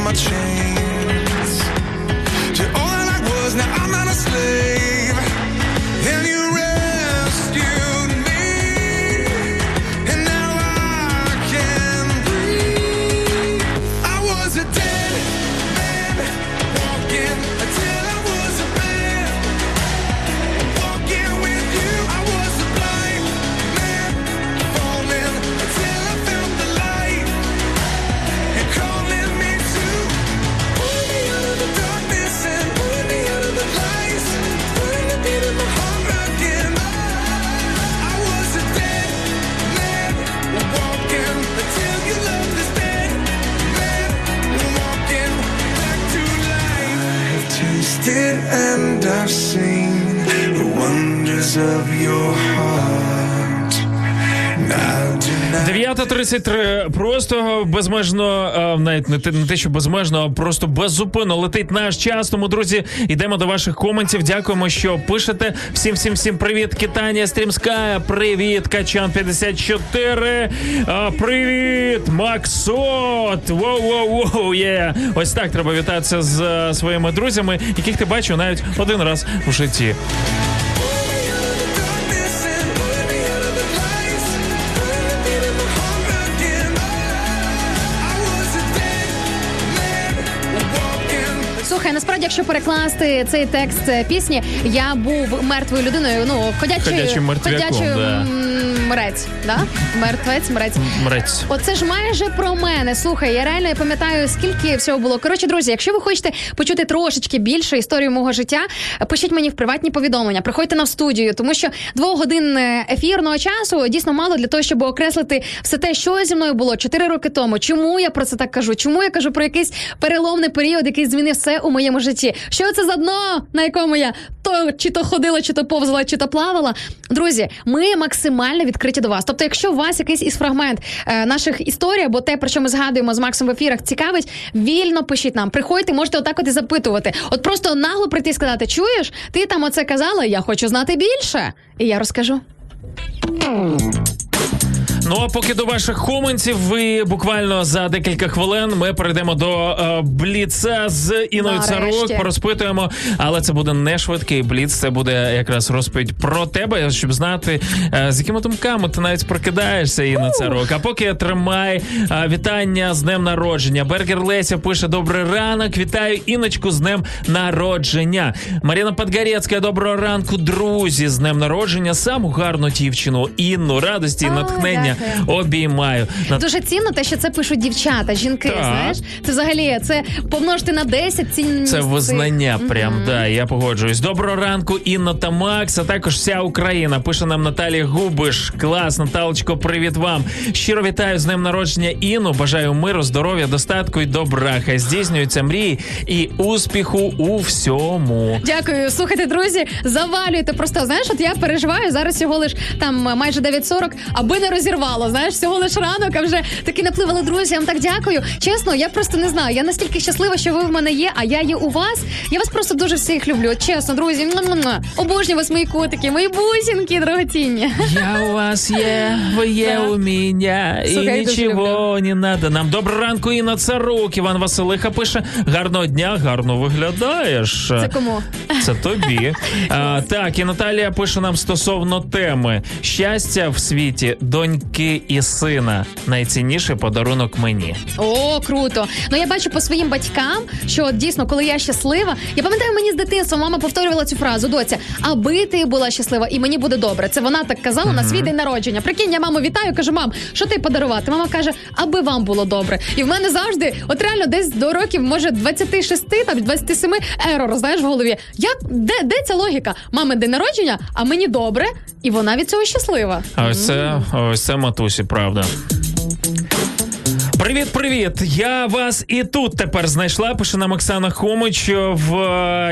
my chain and I've seen the wonders of not 9.33. Просто безмежно, е, навіть не те, не те, що безмежно, а просто беззупинно летить наш час. Тому, друзі, йдемо до ваших коментів. Дякуємо, що пишете. Всім, всім, всім привіт, Китанія Стрімська. Привіт, Качан 54. А, Привіт, Максот. Воу, воу, воу, є. Ось так треба вітатися з е, своїми друзями, яких ти бачив навіть один раз в житті. Якщо перекласти цей текст пісні, я був мертвою людиною. Ну, ходячий, Ходячим мертвяком, ходячий, да. м, мрець, да? Мертвець, мрець. Мрець. Оце ж майже про мене. Слухай, я реально пам'ятаю, скільки всього було. Коротше, друзі, якщо ви хочете почути трошечки більше історію мого життя, пишіть мені в приватні повідомлення, приходьте на студію, тому що двох годин е, ефірного часу дійсно мало для того, щоб окреслити все те, що зі мною було 4 роки тому. Чому я про це так кажу? Чому я кажу про якийсь переломний період, який змінив все у моєму житті? Що це за дно, на якому я то чи то ходила, чи то повзала, чи то плавала? Друзі, ми максимально відкриті до вас. Тобто, якщо у вас якийсь із фрагмент е, наших історій, або те, про що ми згадуємо з Максом в ефірах, цікавить, вільно пишіть нам. Приходьте, можете отак от і запитувати. От просто нагло прийти і сказати: чуєш, ти там оце казала, я хочу знати більше. І я розкажу. Ну а поки до ваших коментів, ви буквально за декілька хвилин ми перейдемо до е, бліца з Іною. Царук, порозпитуємо, але це буде не швидкий бліц. Це буде якраз розповідь про тебе, щоб знати, е, з якими думками ти навіть прокидаєшся, Інна Царук. А поки тримай е, вітання з днем народження. Бергер Леся пише: Добрий ранок. Вітаю Іночку з днем народження. Маріна Подгарецька, доброго ранку, друзі, з днем народження. Саму гарну дівчину Інну, радості і натхнення обіймаю. На- Дуже цінно те, що це пишуть дівчата, жінки. Так. Знаєш, це взагалі це помножити на 10 цінність. Це визнання, прям да, я погоджуюсь. Доброго ранку, Інна та Макс, а також вся Україна. Пише нам Наталі Губиш. Клас, Наталочко, привіт вам. Щиро вітаю з днем народження Інну. Бажаю миру, здоров'я, достатку і добра. Хай здійснюються мрії і успіху у всьому. Дякую, слухайте, друзі, завалюйте. Просто знаєш, от я переживаю зараз всього лиш там майже 9.40, аби не розірвало. Знаєш, всього лиш ранок, а вже таки напливали друзі. Я вам так дякую. Чесно, я просто не знаю. Я настільки щаслива, що ви в мене є, а я є у вас. Я вас просто дуже всіх люблю. Чесно, друзі, обожнюю вас, мої котики, мої бусинки дорогоцінні. Я у вас є, ви є у мене, і нічого не надо. Нам доброго ранку, Інна Царук. Іван Василиха пише: гарного дня, гарно виглядаєш. Це кому? Це тобі. А, так, і Наталія пише нам стосовно теми: щастя в світі, доньки і сина. Найцінніший подарунок мені. О, круто. Ну я бачу по своїм батькам, що от дійсно, коли я щаслива, я пам'ятаю, мені з дитинства мама повторювала цю фразу: доця, аби ти була щаслива, і мені буде добре. Це вона так казала на свій день народження. Прикинь, я маму вітаю, кажу, мам, що ти подарувати? Мама каже, аби вам було добре. І в мене завжди, от реально, десь до років, може, 26, там 27 ерор, знаєш, в голові. Як де, де ця логіка? Мами день народження, а мені добре, і вона від цього щаслива. А ось це, ось це матусі, правда. Привіт, привіт! Я вас і тут тепер знайшла. Пише нам Оксана Хомич в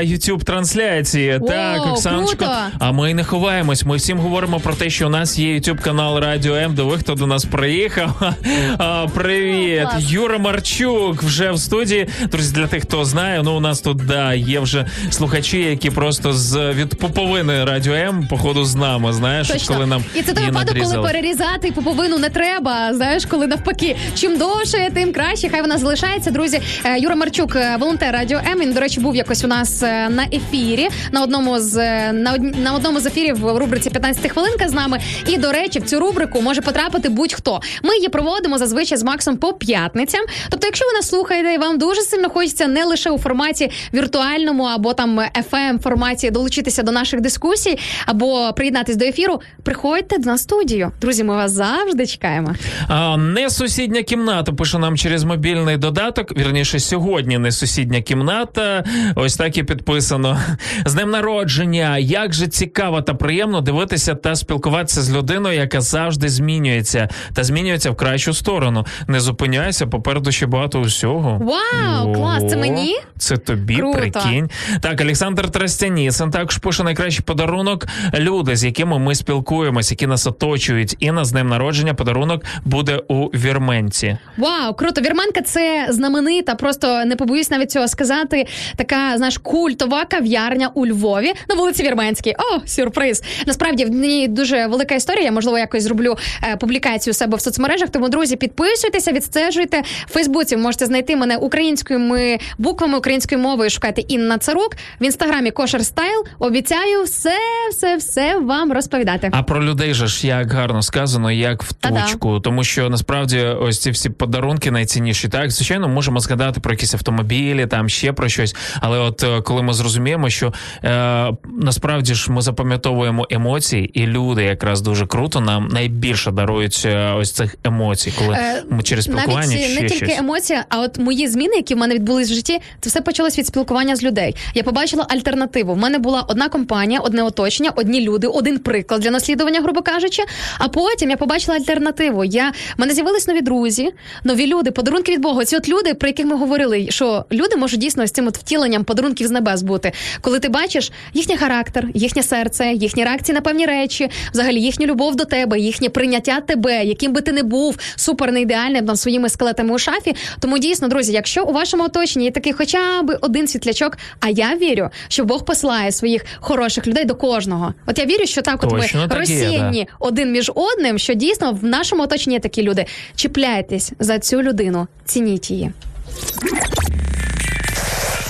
youtube трансляції. О, так, Оксаночко. круто! А ми не ховаємось. Ми всім говоримо про те, що у нас є youtube канал Радіо М. До ви, хто до нас приїхав. А, привіт, О. Юра Марчук вже в студії. Друзі, для тих, хто знає, ну у нас тут да є вже слухачі, які просто з від пуповини Радіо М, походу, з нами. Знаєш, Точно. коли нам і це той випадок, коли перерізати пуповину не треба. Знаєш, коли навпаки, чим довше, тим краще. Хай вона залишається. Друзі, Е, Юра Марчук, е, волонтер радіо М. Він, до речі, був якось у нас е, на ефірі на одному з на, одні- на одному з ефірів в рубриці «15 хвилинка з нами. І до речі, в цю рубрику може потрапити будь-хто. Ми її проводимо зазвичай з Максом по п'ятницям. Тобто, якщо ви нас слухаєте і вам дуже сильно хочеться не лише у форматі віртуальному або там fm форматі долучитися до наших дискусій, або приєднатись до ефіру, приходьте на студію. Друзі, ми вас завжди чекаємо. А, не сусідня кімната пише нам через мобільний додаток. Вірніше, сьогодні не сусідня кімната. Ось так і підписано. З днем народження. Як же цікаво та приємно дивитися та спілкуватися з людиною, яка завжди змінюється та змінюється в кращу сторону. Не зупиняйся, попереду ще багато усього. Вау, клас! Це мені? Це тобі, Круто. прикинь. Так, Олександр Тростянісин також пише найкращий подарунок. Люди, з якими ми спілкуємось, які нас оточують. І на з днем народження подарунок буде у Вірменці. Вау, круто! Вірменка це знаменита, просто не побоюсь навіть цього сказати. Така знаєш, культова кав'ярня у Львові на вулиці Вірменській. О, сюрприз! Насправді в ній дуже велика історія. Я можливо якось зроблю е, публікацію у себе в соцмережах. Тому друзі, підписуйтеся, відстежуйте в Фейсбуці. Можете знайти мене українськими буквами, українською мовою. Шукайте Інна Царук в інстаграмі Кошер Стайл. Обіцяю все, все, все вам розповідати. А про людей же ж як гарно сказано, як в Та-да. точку. Тому що насправді ось ці всі подарунки найцінніші. Так, звичайно, можемо згадати про якісь автомобілі, там ще про щось. Але от е, коли ми зрозуміємо, що е, насправді ж ми запам'ятовуємо емоції, і люди якраз дуже круто нам найбільше дарують е, ось цих емоцій, коли Е, ми через спілкування Навіть ще не тільки щось. емоція, а от мої зміни, які в мене відбулись в житті, це все почалось від спілкування з людей. Я побачила альтернативу. В мене була одна компанія, одне оточення, одні люди, один приклад для наслідування, грубо кажучи. А потім я побачила альтернативу. Я в мене з'явились нові друзі, нові люди, подарунки від Бога. Ці от люди, про яких ми говорили, що люди можуть дійсно з цим от втіленням подарунків з небес бути, коли ти бачиш їхній характер, їхнє серце, їхні реакції на певні речі, взагалі їхню любов до тебе, їхнє прийняття тебе, яким би ти не був супер не ідеальним там своїми скелетами у шафі. Тому дійсно, друзі, якщо у вашому оточенні є такий хоча б один світлячок, а я вірю, що Бог посилає своїх хороших людей до кожного. От я вірю, що так, от Точно ми так і є, розсіяні один між одним, що дійсно в нашому оточенні є такі люди. Чіпляйтесь за цю людину, цініть її.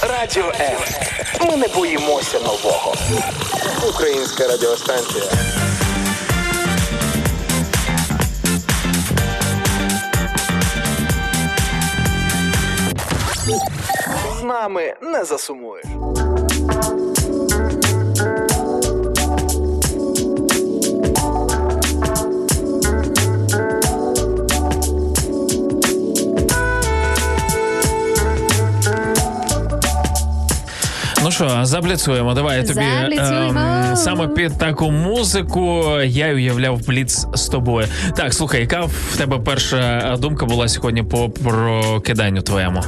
Радіо М. Ми не боїмося нового. Українська радіостанція. З нами не засумуєш. Що, забліцуємо. Давай я тобі Забліцуємо. ем, саме під таку музику я й уявляв бліц з тобою. Так, слухай, яка в тебе перша думка була сьогодні по прокиданню твоєму?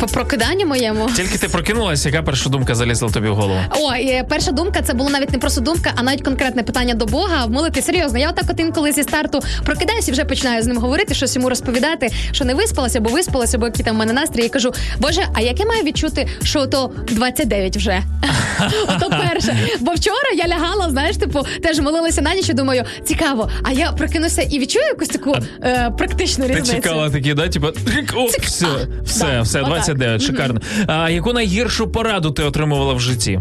По прокиданню моєму. Тільки ти прокинулася, яка перша думка залізла тобі в голову? О, і перша думка це було навіть не просто думка, а навіть конкретне питання до Бога. Молити серйозно. Я отак от інколи зі старту прокидаюся і вже починаю з ним говорити, щось йому розповідати, що не виспалася, бо виспалася, бо які там в мене настрій. І кажу, Боже, а як я маю відчути, що то 29 вже? Ото перше. Бо вчора я лягала, знаєш, типу, теж молилася на ніч і думаю, цікаво, а я прокинуся і відчую якусь таку е, практичну Ти різницю. чекала такі, да? Типу, оп, все, все, все, отак. 29, шикарно. А яку найгіршу пораду ти отримувала в житті?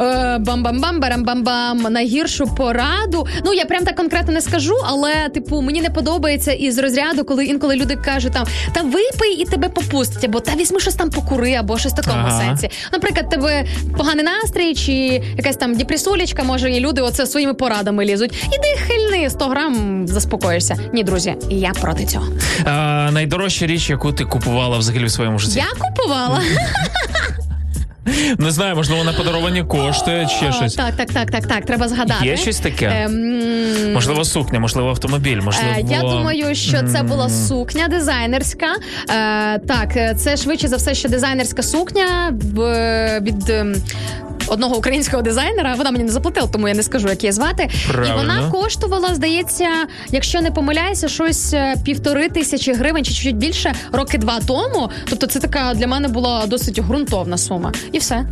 Е, Бам-бам-бам, барам-бам-бам. Найгіршу пораду. Ну я прям так конкретно не скажу, але типу мені не подобається із розряду, коли інколи люди кажуть там та випий і тебе попустять, або та візьми щось там покури, або щось в такому Ага. сенсі. Наприклад, тебе поганий настрій, чи якась там депресулечка, може, і люди оце своїми порадами лізуть. Іди хильни 100 грам, заспокоїшся. Ні, друзі, я проти цього. А, найдорожча річ, яку ти купувала взагалі в своєму житті? Я купувала. Не знаю, можливо, на подаровані кошти чи ще щось. Так, так, так, так, так. Треба згадати. Є щось таке? Ем, Можливо, сукня, можливо, автомобіль, можливо. Е, Я думаю, що це була сукня дизайнерська. Е, Так, е, це швидше за все, що дизайнерська сукня від. Одного українського дизайнера, вона мені не заплатила, тому я не скажу, як її звати. І вона коштувала, здається, якщо не помиляюся, щось е, півтори тисячі гривень чи чуть більше роки два тому. Тобто, це така для мене була досить ґрунтовна сума. І все.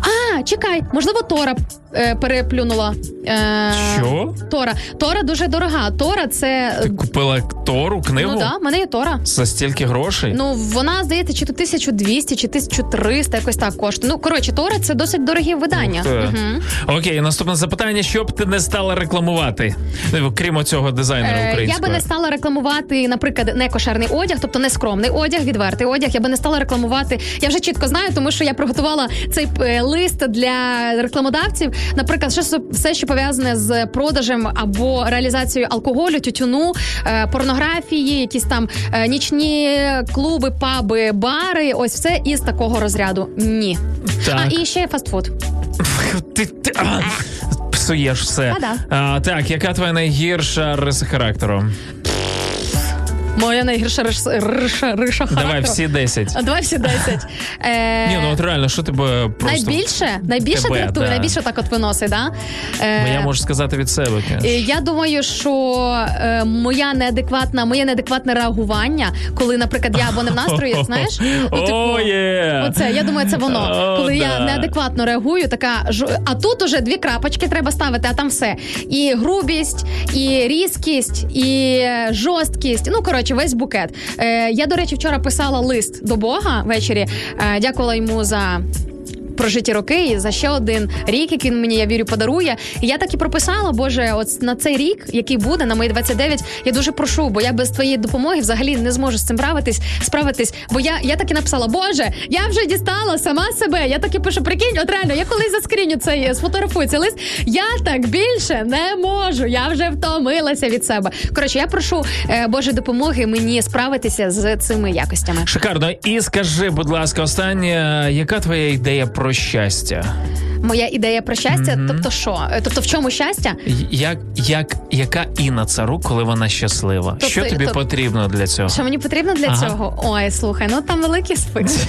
А, чекай, можливо, Тора е, переплюнула. Е, Що? Тора. Тора дуже дорога. Тора це. Ти купила Тору, книгу? Ну так, в мене є Тора. За стільки грошей? Ну, вона здається, чи то 1200, чи 1300, якось так коштує. Ну, коротше, Тора це досить дорогі видання. Ти. Окей, наступне запитання: що б ти не стала рекламувати? Ну, Крім цього дизайнера Е, Я би не стала рекламувати, наприклад, не кошерний одяг, тобто не скромний одяг, відвертий одяг. Я би не стала рекламувати. Я вже чітко знаю, тому що я приготувала цей е, лист для рекламодавців. Наприклад, що все, що пов'язане з продажем або реалізацією алкоголю, тютюну, е, порнографії, якісь там нічні клуби, паби, бари. Ось все із такого розряду. Ні. Так. А і ще фастфуд. Ти, ти, а, псуєш все. А, да. А, так, яка твоя найгірша риса характеру? Моя найгірша риша, риша, риша Давай всі 10. А, Давай всі 10. Е, Ні, ну от реально, що тебе просто. найбільше, найбільше Тебе, дратує, да. найбільше так от виносить, да? Е, я можу сказати від себе. конечно. е, Я думаю, що е, моя неадекватна, моє неадекватне реагування, коли, наприклад, я або не в настрої, знаєш, ну, типу, О, є! Оце, я думаю, це воно. О, Коли я неадекватно реагую, така а тут уже дві крапочки треба ставити, а там все. І грубість, і різкість, і е, жорсткість. Ну коротше, весь букет. Е, я, до речі, вчора писала лист до Бога ввечері. Е, дякувала йому за. Прожиті роки і за ще один рік, який він мені я вірю, подарує. Я так і прописала, Боже, от на цей рік, який буде, на мої 29, я дуже прошу, бо я без твоєї допомоги взагалі не зможу з цим справитись, справитись. Бо я, я так і написала: Боже, я вже дістала сама себе. Я так і пишу, прикинь, от реально, я колись заскріню цей сфотографую цей лист. Я так більше не можу. Я вже втомилася від себе. Коротше, я прошу е, Боже допомоги мені справитися з цими якостями. Шикарно. І скажи, будь ласка, останнє, яка твоя ідея про щастя? Моя ідея про щастя, тобто що? Е, Тобто, в чому щастя? Як, як, яка Інна Царук, коли вона щаслива? Тобто- що тобі тоб- потрібно для цього? Що мені потрібно для Ага. цього? Ой, слухай, ну там великий список.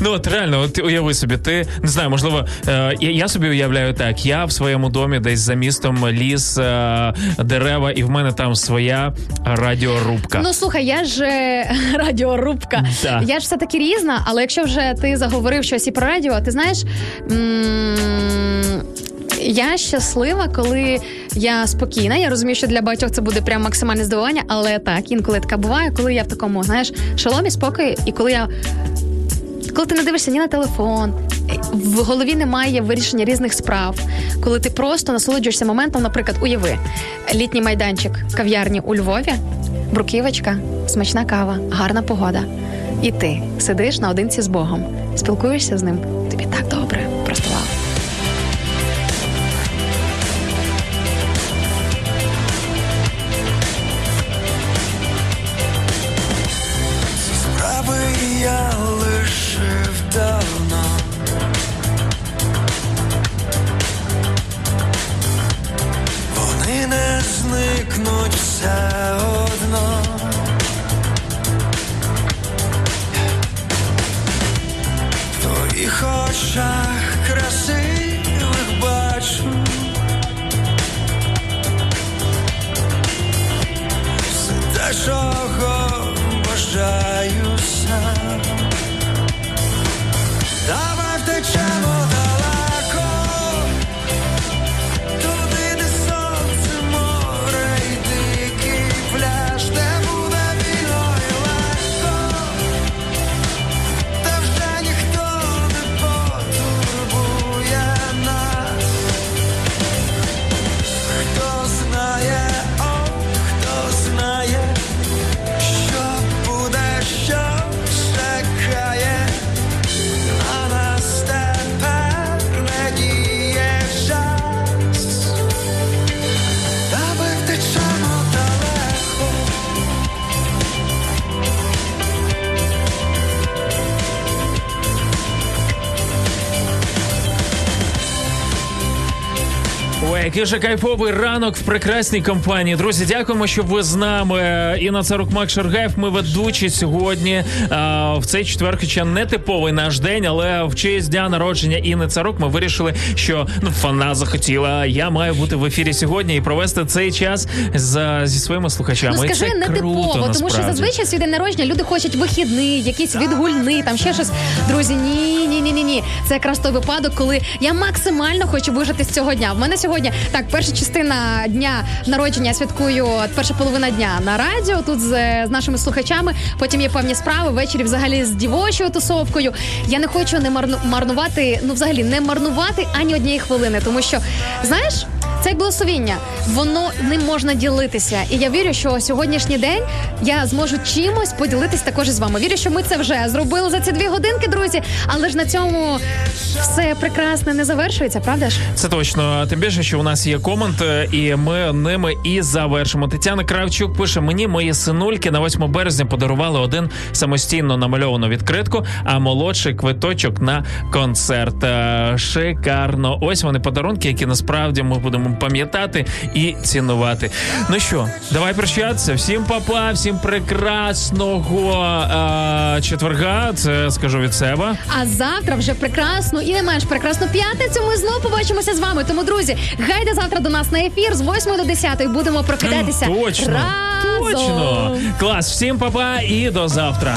Ну от реально, от уяви собі, ти не знаю, можливо, е, я, я собі уявляю так. Я в своєму домі десь за містом ліс, е, дерева, і в мене там своя радіорубка. Ну слухай, я ж е, радіорубка. Да. Я ж все таки різна, але якщо вже ти заговорив щось і про радіо, ти знаєш. Я щаслива, коли я спокійна. Я розумію, що для багатьох це буде прям максимальне здивування, але так, інколи така буває, коли я в такому, знаєш, шаломі, спокої, і коли я. Коли ти не дивишся ні на телефон, в голові немає вирішення різних справ, коли ти просто насолоджуєшся моментом, наприклад, уяви, літній майданчик кав'ярні у Львові, бруківочка, смачна кава, гарна погода. І ти сидиш наодинці з Богом, спілкуєшся з ним. Тобі так добре, який же кайфовий ранок в прекрасній компанії. Друзі, дякуємо, що ви з нами. Інна Царук Мак Шаргаєв. Ми ведучі сьогодні а, в цей четвер, хоча не типовий наш день, але в честь дня народження Інни Царук ми вирішили, що ну фана захотіла. Я маю бути в ефірі сьогодні і провести цей час з, зі своїми слухачами. Ну скажи це не круто, типово, тому що зазвичай свій день народження люди хочуть вихідний, якийсь відгульний, там ще щось. Друзі, ні, ні, ні, ні, ні. Це якраз той випадок, коли я максимально хочу вижити з цього дня. В мене сьогодні так, перша частина дня народження я святкую перша половина дня на радіо тут з, з нашими слухачами. Потім є певні справи. Ввечері взагалі з дівочою тусовкою. Я не хочу не марну- марнувати, ну взагалі не марнувати ані однієї хвилини, тому що знаєш. Це як благословіння, воно ним можна ділитися. І я вірю, що сьогоднішній день я зможу чимось поділитись також із вами. Вірю, що ми це вже зробили за ці дві годинки, друзі. Але ж на цьому все прекрасне не завершується, правда ж? Це точно. Тим більше, що у нас є комент, е, і ми ними і завершимо. Тетяна Кравчук пише: мені мої синульки на 8 березня подарували один самостійно намальовану відкритку, а молодший квиточок на концерт. Е, Шикарно. Ось вони подарунки, які насправді ми будемо пам'ятати і цінувати. Ну що, давай прощатися. Всім папа, всім прекрасного е, четверга. Це скажу від себе. А завтра вже прекрасну і не менш прекрасну п'ятницю. Ми знову побачимося з вами. Тому, друзі, гайде завтра до нас на ефір з 8 до 10 будемо прокидатися Точно. разом. Точно. Клас. Всім папа і до завтра.